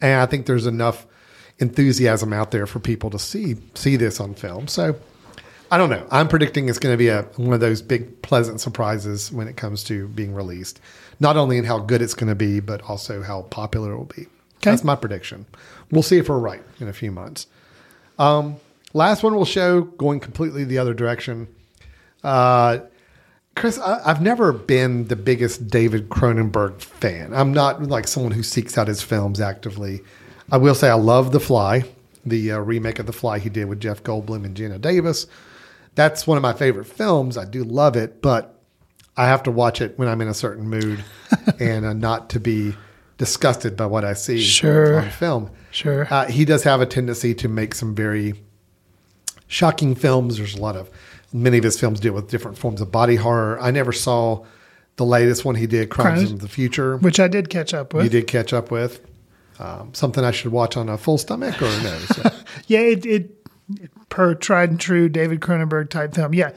Speaker 1: and I think there's enough enthusiasm out there for people to see see this on film. So I don't know. I'm predicting it's going to be a one of those big pleasant surprises when it comes to being released. Not only in how good it's going to be, but also how popular it will be. That's my prediction. We'll see if we're right in a few months. Um, last one we'll show going completely the other direction. Uh, Chris, I, I've never been the biggest David Cronenberg fan. I'm not like someone who seeks out his films actively. I will say I love The Fly, the uh, remake of The Fly he did with Jeff Goldblum and Geena Davis. That's one of my favorite films. I do love it, but I have to watch it when I'm in a certain mood and uh, not to be disgusted by what I see
Speaker 3: Sure.
Speaker 1: on film.
Speaker 3: Sure.
Speaker 1: Uh, he does have a tendency to make some very shocking films. There's a lot of many of his films deal with different forms of body horror. I never saw the latest one he did, Crimes,
Speaker 3: Crimes-
Speaker 1: of the Future,
Speaker 3: which I did catch up with.
Speaker 1: you did catch up with. Um, something I should watch on a full stomach or no? So,
Speaker 3: Yeah, it, it per tried and true David Cronenberg type film. Yeah,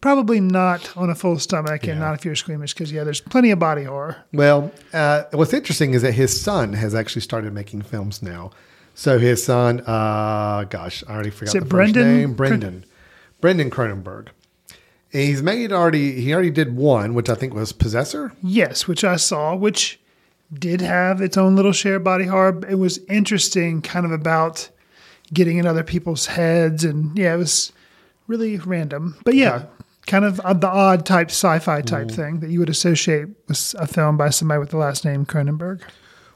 Speaker 3: probably not on a full stomach and not if you're squeamish because yeah, there's plenty of body horror.
Speaker 1: well, uh, what's interesting is that his son has actually started making films now. So his son, uh, gosh, I already forgot
Speaker 3: Is it
Speaker 1: the first
Speaker 3: Brendan
Speaker 1: name. Brendan, Brendan Cronenberg. He's made already. He already did one, which I think was Possessor.
Speaker 3: Yes, which I saw, which did have its own little share body horror. It was interesting, kind of about getting in other people's heads, and yeah, it was really random. But yeah, kind of uh, the odd type sci-fi type thing that you would associate with a film by somebody with the last name Cronenberg.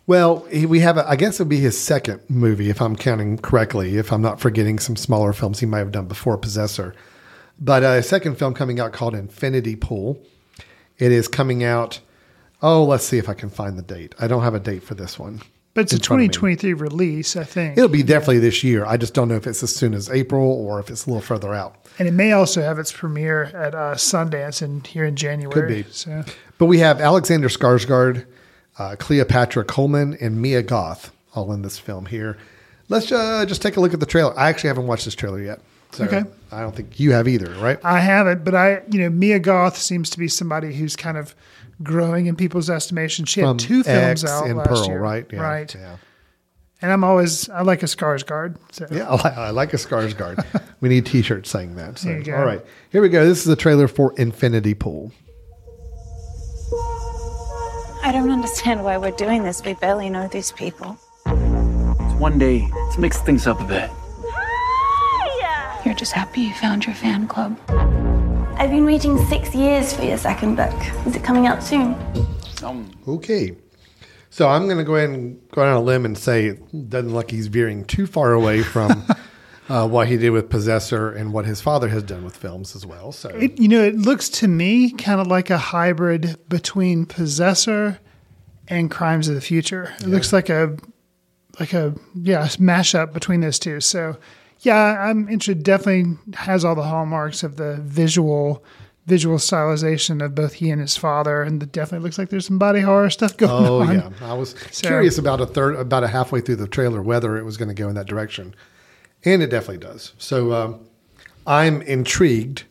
Speaker 1: Well, we have, a, I guess it would be his second movie, if I'm counting correctly, if I'm not forgetting some smaller films he might have done before Possessor. But uh, a second film coming out called Infinity Pool. It is coming out. Oh, let's see if I can find the date. I don't have a date for this one.
Speaker 3: But it's a
Speaker 1: in front of me.
Speaker 3: 2023 release, I think.
Speaker 1: It'll be definitely this year. I just don't know if it's as soon as April or if it's a little further out.
Speaker 3: and it may also have its premiere at uh, Sundance in here in January.
Speaker 1: Could be.
Speaker 3: So
Speaker 1: But we have Alexander Skarsgård, uh, Cleopatra Coleman, and Mia Goth all in this film here. Let's uh, just take a look at the trailer. I actually haven't watched this trailer yet. So
Speaker 3: Okay.
Speaker 1: I don't think you have either, right?
Speaker 3: I haven't, but I, you know, Mia Goth seems to be somebody who's kind of growing in people's estimation. She had two films
Speaker 1: X
Speaker 3: out
Speaker 1: and
Speaker 3: last
Speaker 1: Pearl,
Speaker 3: year,
Speaker 1: right? Yeah,
Speaker 3: right.
Speaker 1: yeah.
Speaker 3: And I'm always I like a Skarsgård. So
Speaker 1: Yeah, I like, I like a Skarsgård. we need T-shirts saying that. So.
Speaker 3: There you go.
Speaker 1: All right, here we go. This is the trailer for Infinity Pool.
Speaker 16: I don't understand why we're doing this. We barely know these people.
Speaker 17: It's one day. Let's mix things up a bit.
Speaker 16: You're just happy you found your fan club.
Speaker 12: I've been waiting six years for your second book. Is it coming out soon?
Speaker 1: Okay. So I'm going to go ahead and go out on a limb and say it doesn't look like he's veering too far away from uh, what he did with Possessor and what his father has done with films as well. So
Speaker 3: It, you know, it looks to me kind of like a hybrid between Possessor and Crimes of the Future. It looks like a like a yeah mashup between those two. So yeah, I'm interested. Definitely has all the hallmarks of the visual visual stylization of both he and his father, and it definitely looks like there's some body horror stuff going
Speaker 1: Oh
Speaker 3: on.
Speaker 1: Oh yeah, I was
Speaker 3: So-
Speaker 1: curious about a third, about a halfway through the trailer whether it was going to go in that direction, and it definitely does. So um, I'm intrigued,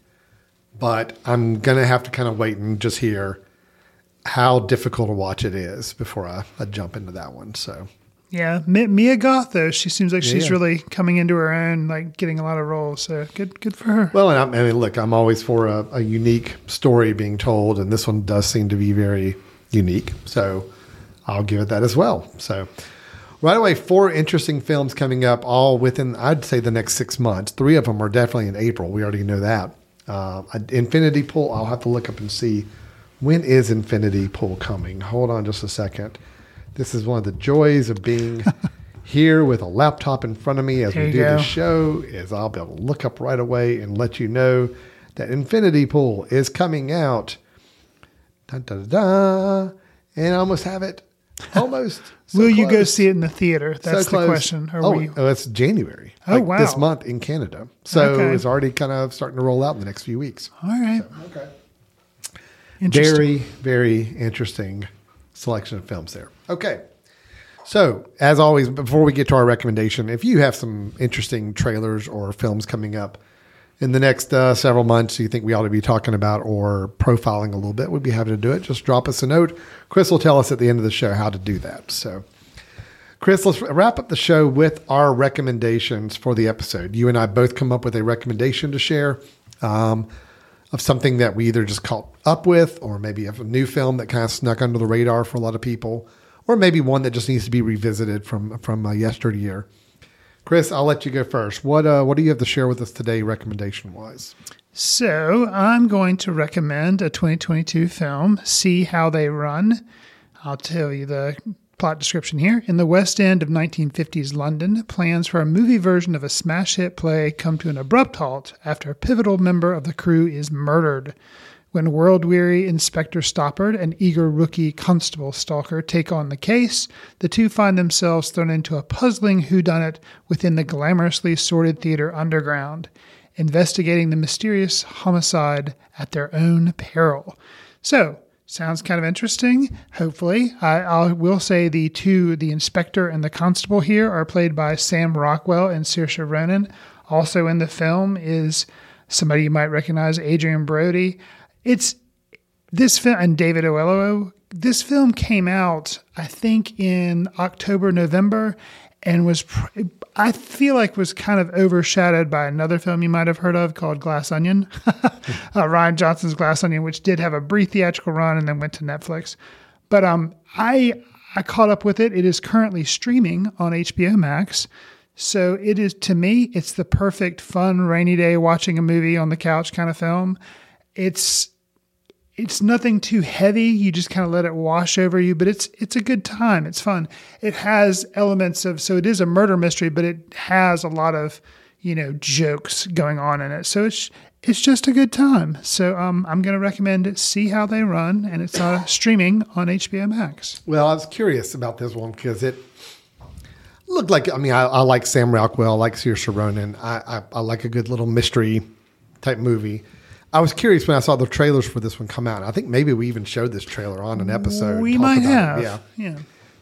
Speaker 1: but I'm going to have to kind of wait and just hear how difficult to watch it is before I, I jump into that one. So
Speaker 3: Yeah, Mi- Mia Goth though she seems like
Speaker 1: Yeah,
Speaker 3: she's
Speaker 1: yeah.
Speaker 3: really coming into her own, like getting a lot of roles. So good, good for her.
Speaker 1: Well, and I'm, I mean, look, I'm always for a, a unique story being told, and this one does seem to be very unique. So I'll give it that as well. So right away, four interesting films coming up, all within, I'd say, the next six months. Three of them are definitely in April. We already know that. Uh, Infinity Pool, I'll have to look up and see when is Infinity Pool coming. Hold on just a second. This is one of the joys of being here with a laptop in front of me as
Speaker 3: There
Speaker 1: we do
Speaker 3: go.
Speaker 1: the show is I'll be able to look up right away and let you know that Infinity Pool is coming out. Da, da, da. And I almost have it. Almost. So
Speaker 3: will you go see it in the theater?
Speaker 1: So
Speaker 3: That's the
Speaker 1: close.
Speaker 3: question. Or
Speaker 1: oh,
Speaker 3: you-
Speaker 1: oh, it's January.
Speaker 3: Oh,
Speaker 1: like
Speaker 3: wow.
Speaker 1: This month in Canada. So
Speaker 3: Okay.
Speaker 1: it's already kind of starting to roll out in the next few weeks.
Speaker 3: All right.
Speaker 1: okay.
Speaker 3: Interesting.
Speaker 1: Very, very interesting selection of films there. Okay. So, as always, before we get to our recommendation, if you have some interesting trailers or films coming up in the next uh, several months you think we ought to be talking about or profiling a little bit, we'd be happy to do it. Just drop us a note. Chris will tell us at the end of the show how to do that. So, Chris, let's wrap up the show with our recommendations for the episode. You and I both come up with a recommendation to share um, of something that we either just caught up with, or maybe of a new film that kind of snuck under the radar for a lot of people, or maybe one that just needs to be revisited from from uh, yesteryear. Chris, I'll let you go first. What uh, what do you have to share with us today, recommendation wise?
Speaker 3: So I'm going to recommend a 2022 film, See How They Run. I'll tell you the plot description here. In the West End of 1950s London, plans for a movie version of a smash hit play come to an abrupt halt after a pivotal member of the crew is murdered. When world weary Inspector Stoppard and eager rookie Constable Stalker take on the case, the two find themselves thrown into a puzzling whodunit within the glamorously sordid theater underground, investigating the mysterious homicide at their own peril. So, sounds kind of interesting. Hopefully, I, I will say the two, the inspector and the constable here, are played by Sam Rockwell and Saoirse Ronan. Also in the film is somebody you might recognize, Adrien Brody. It's this film and David Oyelowo. This film came out, I think, in October, November, and was I feel like was kind of overshadowed by another film you might have heard of called Glass Onion, uh, Rian Johnson's Glass Onion, which did have a brief theatrical run and then went to Netflix. But um, I I caught up with it. It is currently streaming on HBO Max. So it is to me, it's the perfect fun rainy day watching a movie on the couch kind of film. It's it's nothing too heavy. You just kind of let it wash over you, but it's it's a good time. It's fun. It has elements of so it is a murder mystery, but it has a lot of you know jokes going on in it. So it's it's just a good time. So um, I'm going to recommend it. See how they run, and it's uh, streaming on HBO Max.
Speaker 1: Well, I was curious about this one because it looked like. I mean, I, I like Sam Rockwell, I like Saoirse Ronan. I, I I like a good little mystery type movie. I was curious when I saw the trailers for this one come out. I think maybe we even showed this trailer on an episode.
Speaker 3: We might
Speaker 1: about it.
Speaker 3: have.
Speaker 1: Yeah.
Speaker 3: Yeah.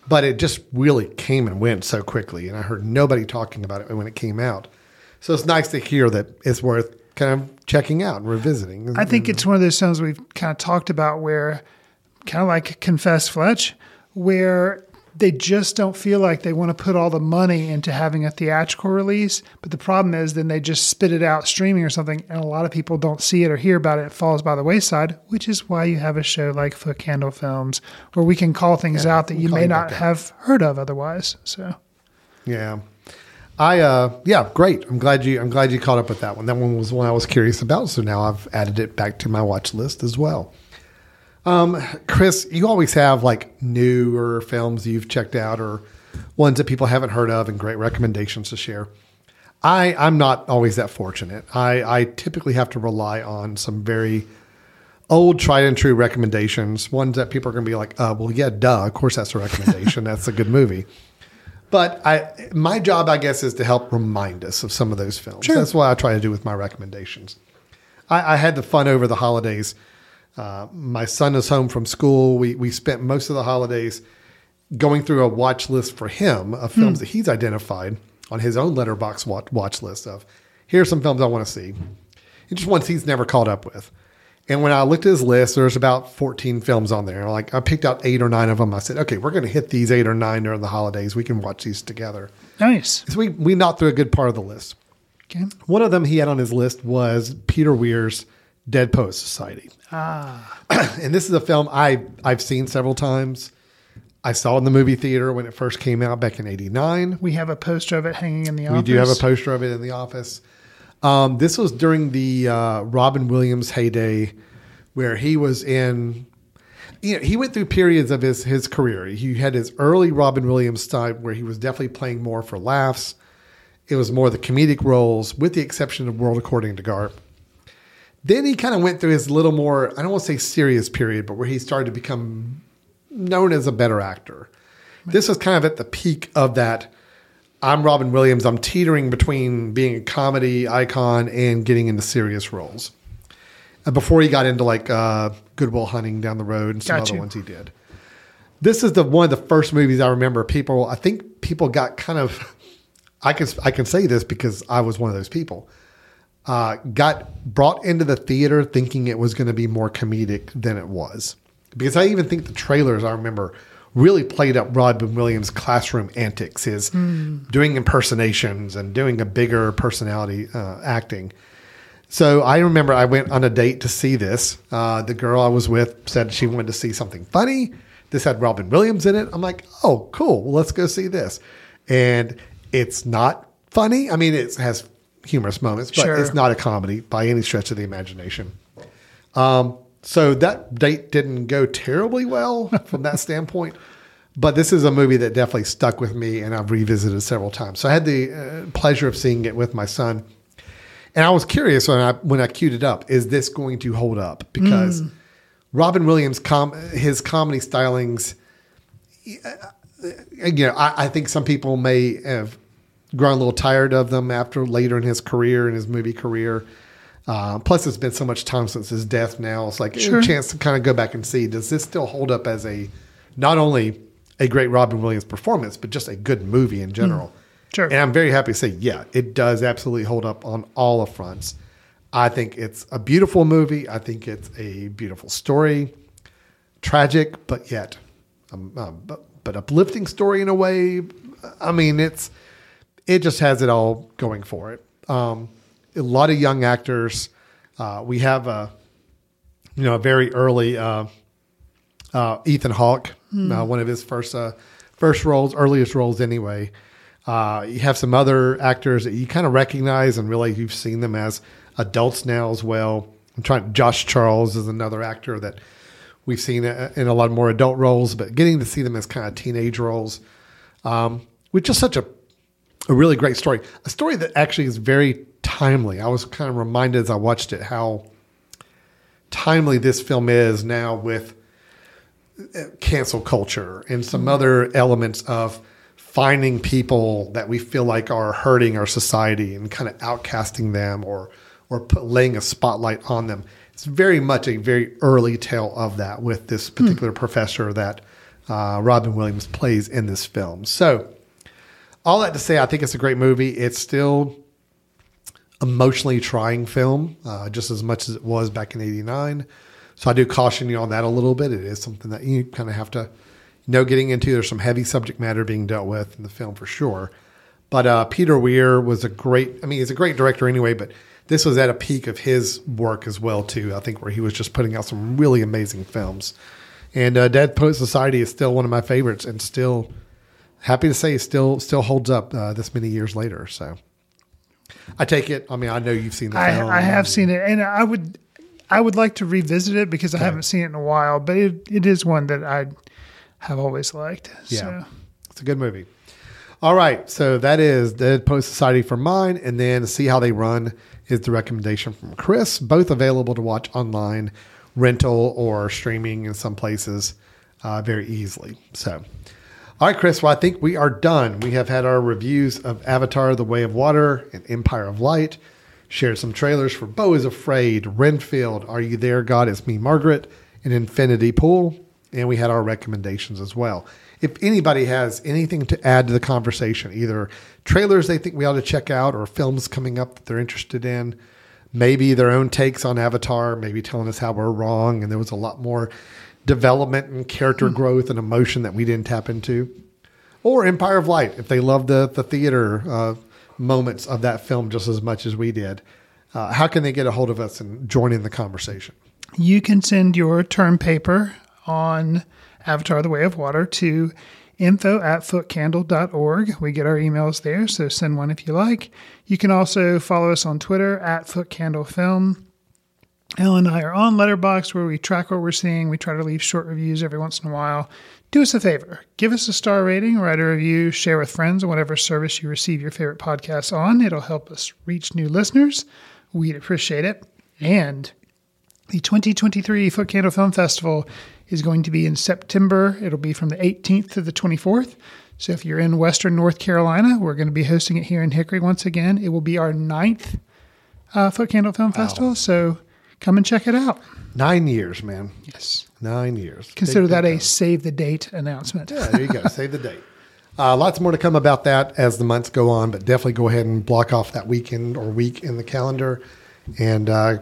Speaker 1: But it just really came and went so quickly. And I heard nobody talking about it when it came out. So it's nice to hear that it's worth kind of checking out and revisiting.
Speaker 3: I think it's one of those films we've kind of talked about where, kind of like Confess Fletch, where they just don't feel like they want to put all the money into having a theatrical release. But the problem is, then they just spit it out streaming or something, and a lot of people don't see it or hear about it. It falls by the wayside, which is why you have a show like Foot Candle Films, where we can call things
Speaker 1: Yeah,
Speaker 3: out that you may not have heard of otherwise. So.
Speaker 1: Yeah. I uh yeah, great. I'm glad you I'm glad you caught up with that one. That one was one I was curious about, so now I've added it back to my watch list as well. Um, Chris, you always have like newer films you've checked out or ones that people haven't heard of and great recommendations to share. I I'm not always that fortunate. I I typically have to rely on some very old tried and true recommendations, ones that people are going to be like, uh, well, yeah, duh, of course that's a recommendation. that's a good movie. But I, my job, I guess, is to help remind us of some of those films.
Speaker 3: Sure.
Speaker 1: That's what I try to do with my recommendations. I, I had the fun over the holidays. Uh, my son is home from school. We we spent most of the holidays going through a watch list for him of films
Speaker 3: Hmm.
Speaker 1: that he's identified on his own Letterboxd watch, watch list of here's some films I want to see. And just ones he's never caught up with. And when I looked at his list, there's about 14 films on there. Like I picked out eight or nine of them. I said, okay, we're going to hit these eight or nine during the holidays. We can watch these together.
Speaker 3: Nice.
Speaker 1: So we, we knocked through a good part of the list.
Speaker 3: Okay.
Speaker 1: One of them he had on his list was Peter Weir's Dead Poet Society.
Speaker 3: Ah.
Speaker 1: and this is a film I, I've seen several times. I saw it in the movie theater when it first came out back in 89.
Speaker 3: We have a poster of it hanging in the office.
Speaker 1: We do have a poster of it in the office. Um, this was during the uh, Robin Williams heyday, where he was in. You know, he went through periods of his his career. He had his early Robin Williams time where he was definitely playing more for laughs. It was more the comedic roles, with the exception of World According to Garp. Then he kind of went through his little more, I don't want to say serious period, but where he started to become known as a better actor. This was kind of at the peak of that. I'm Robin Williams. I'm teetering between being a comedy icon and getting into serious roles. And before he got into like uh, Good Will Hunting down the road and some
Speaker 3: Got
Speaker 1: other
Speaker 3: you.
Speaker 1: ones he did. This is the one of the first movies I remember. People, I think people got kind of. I can I can say this because I was one of those people. Uh, got brought into the theater thinking it was going to be more comedic than it was. Because I even think the trailers I remember really played up Robin Williams' classroom antics, his
Speaker 3: Hmm.
Speaker 1: doing impersonations and doing a bigger personality uh, acting. So I remember I went on a date to see this. Uh, the girl I was with said she wanted to see something funny. This had Robin Williams in it. I'm like, oh, cool. Well, let's go see this. And it's not funny. I mean, it has humorous moments, but
Speaker 3: Sure.
Speaker 1: it's not a comedy by any stretch of the imagination. Um, so that date didn't go terribly well from that standpoint. But this is a movie that definitely stuck with me, and I've revisited several times. So I had the uh, pleasure of seeing it with my son, and I was curious when I when I queued it up: is this going to hold up? Because
Speaker 3: Mm.
Speaker 1: Robin Williams, com- his comedy stylings, uh, you know, I, I think some people may have grown a little tired of them after later in his career, in his movie career. Uh, plus, it's been so much time since his death. Now it's like
Speaker 3: Sure.
Speaker 1: a chance to kind of go back and see does this still hold up as a not only a great Robin Williams performance, but just a good movie in general.
Speaker 3: Sure.
Speaker 1: And I'm very happy to say, yeah, it does absolutely hold up on all the fronts. I think it's a beautiful movie. I think it's a beautiful story, tragic, but yet, um, um, but, but uplifting story in a way. I mean, it's it just has it all going for it. Um, a lot of young actors. Uh, we have a you know a very early uh, uh, Ethan Hawke, uh, one of his first uh, first roles, earliest roles anyway. Uh, you have some other actors that you kind of recognize and really you've seen them as adults now as well. I'm trying. Josh Charles is another actor that we've seen in a lot more adult roles, but getting to see them as kind of teenage roles, um, which is such a a really great story. A story that actually is very timely. I was kind of reminded as I watched it how timely this film is now with uh, cancel culture and some other elements of finding people that we feel like are hurting our society and kind of outcasting them or or put, laying a spotlight on them. It's very much a very early tale of that with this particular professor that uh, Robin Williams plays in this film. So, all that to say, I think it's a great movie. It's still emotionally trying film, uh, just as much as it was back in '89. So I do caution you on that a little bit. It is something that you kind of have to know getting into. There's some heavy subject matter being dealt with in the film for sure. But uh, Peter Weir was a great. I mean, he's a great director anyway. But this was at a peak of his work as well too. I think where he was just putting out some really amazing films. And uh, Dead Poet Society is still one of my favorites, and still happy to say it still still holds up uh, this many years later. So I take it. I mean, I know you've seen the
Speaker 3: I,
Speaker 1: film.
Speaker 3: I have seen it, and I would I would like to revisit it because I haven't seen it in a while. But it, it is one that I have always liked.
Speaker 1: Yeah,
Speaker 3: So.
Speaker 1: it's a good movie. All right, so that is Dead Poets Society for mine, and then See How They Run is the recommendation from Chris. Both available to watch online, rental or streaming in some places uh, very easily. So, all right, Chris. Well, I think we are done. We have had our reviews of Avatar: The Way of Water and Empire of Light. Shared some trailers for Beau is Afraid, Renfield, Are You There, God? It's Me, Margaret, and Infinity Pool. And we had our recommendations as well. If anybody has anything to add to the conversation, either trailers they think we ought to check out or films coming up that they're interested in, maybe their own takes on Avatar, maybe telling us how we're wrong and there was a lot more development and character growth and emotion that we didn't tap into, or Empire of Light, if they love the, the theater uh, moments of that film just as much as we did, uh, how can they get a hold of us and join in the conversation?
Speaker 3: You can send your term paper on Avatar The Way of Water to info at footcandle.org. We get our emails there, so send one if you like. You can also follow us on Twitter at footcandlefilm. Ellen and I are on Letterboxd where we track what we're seeing. We try to leave short reviews every once in a while. Do us a favor. Give us a star rating, write a review, share with friends on whatever service you receive your favorite podcasts on. It'll help us reach new listeners. We'd appreciate it. And the 2023 Foot Candle Film Festival is going to be in September. It'll be from the 18th to the 24th. So if you're in Western North Carolina, we're going to be hosting it here in Hickory once again. It will be our ninth uh, Foot Candle Film Festival. So come and check it out.
Speaker 1: Nine years, man.
Speaker 3: Yes.
Speaker 1: Nine years.
Speaker 3: Consider
Speaker 1: Big,
Speaker 3: that
Speaker 1: big
Speaker 3: a save the date announcement.
Speaker 1: Yeah, there you go. Save the date. Uh, lots more to come about that as the months go on, but definitely go ahead and block off that weekend or week in the calendar. And uh,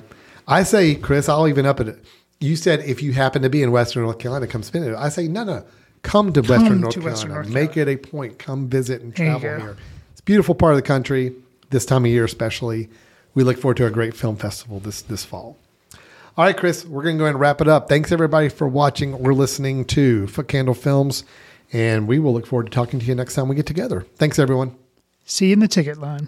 Speaker 1: I say, Chris, I'll even up it. You said if you happen to be in Western North Carolina, come spend it. I say, no, no, come to
Speaker 3: Come
Speaker 1: Western North
Speaker 3: to
Speaker 1: Carolina.
Speaker 3: Western North
Speaker 1: Make it a point. Come visit and travel here. It's a beautiful part of the country this time of year, especially. We look forward to a great film festival this this fall. All right, Chris, we're going to go ahead and wrap it up. Thanks everybody for watching or listening to Foot Candle Films, and we will look forward to talking to you next time we get together. Thanks, everyone.
Speaker 18: See you in the ticket line.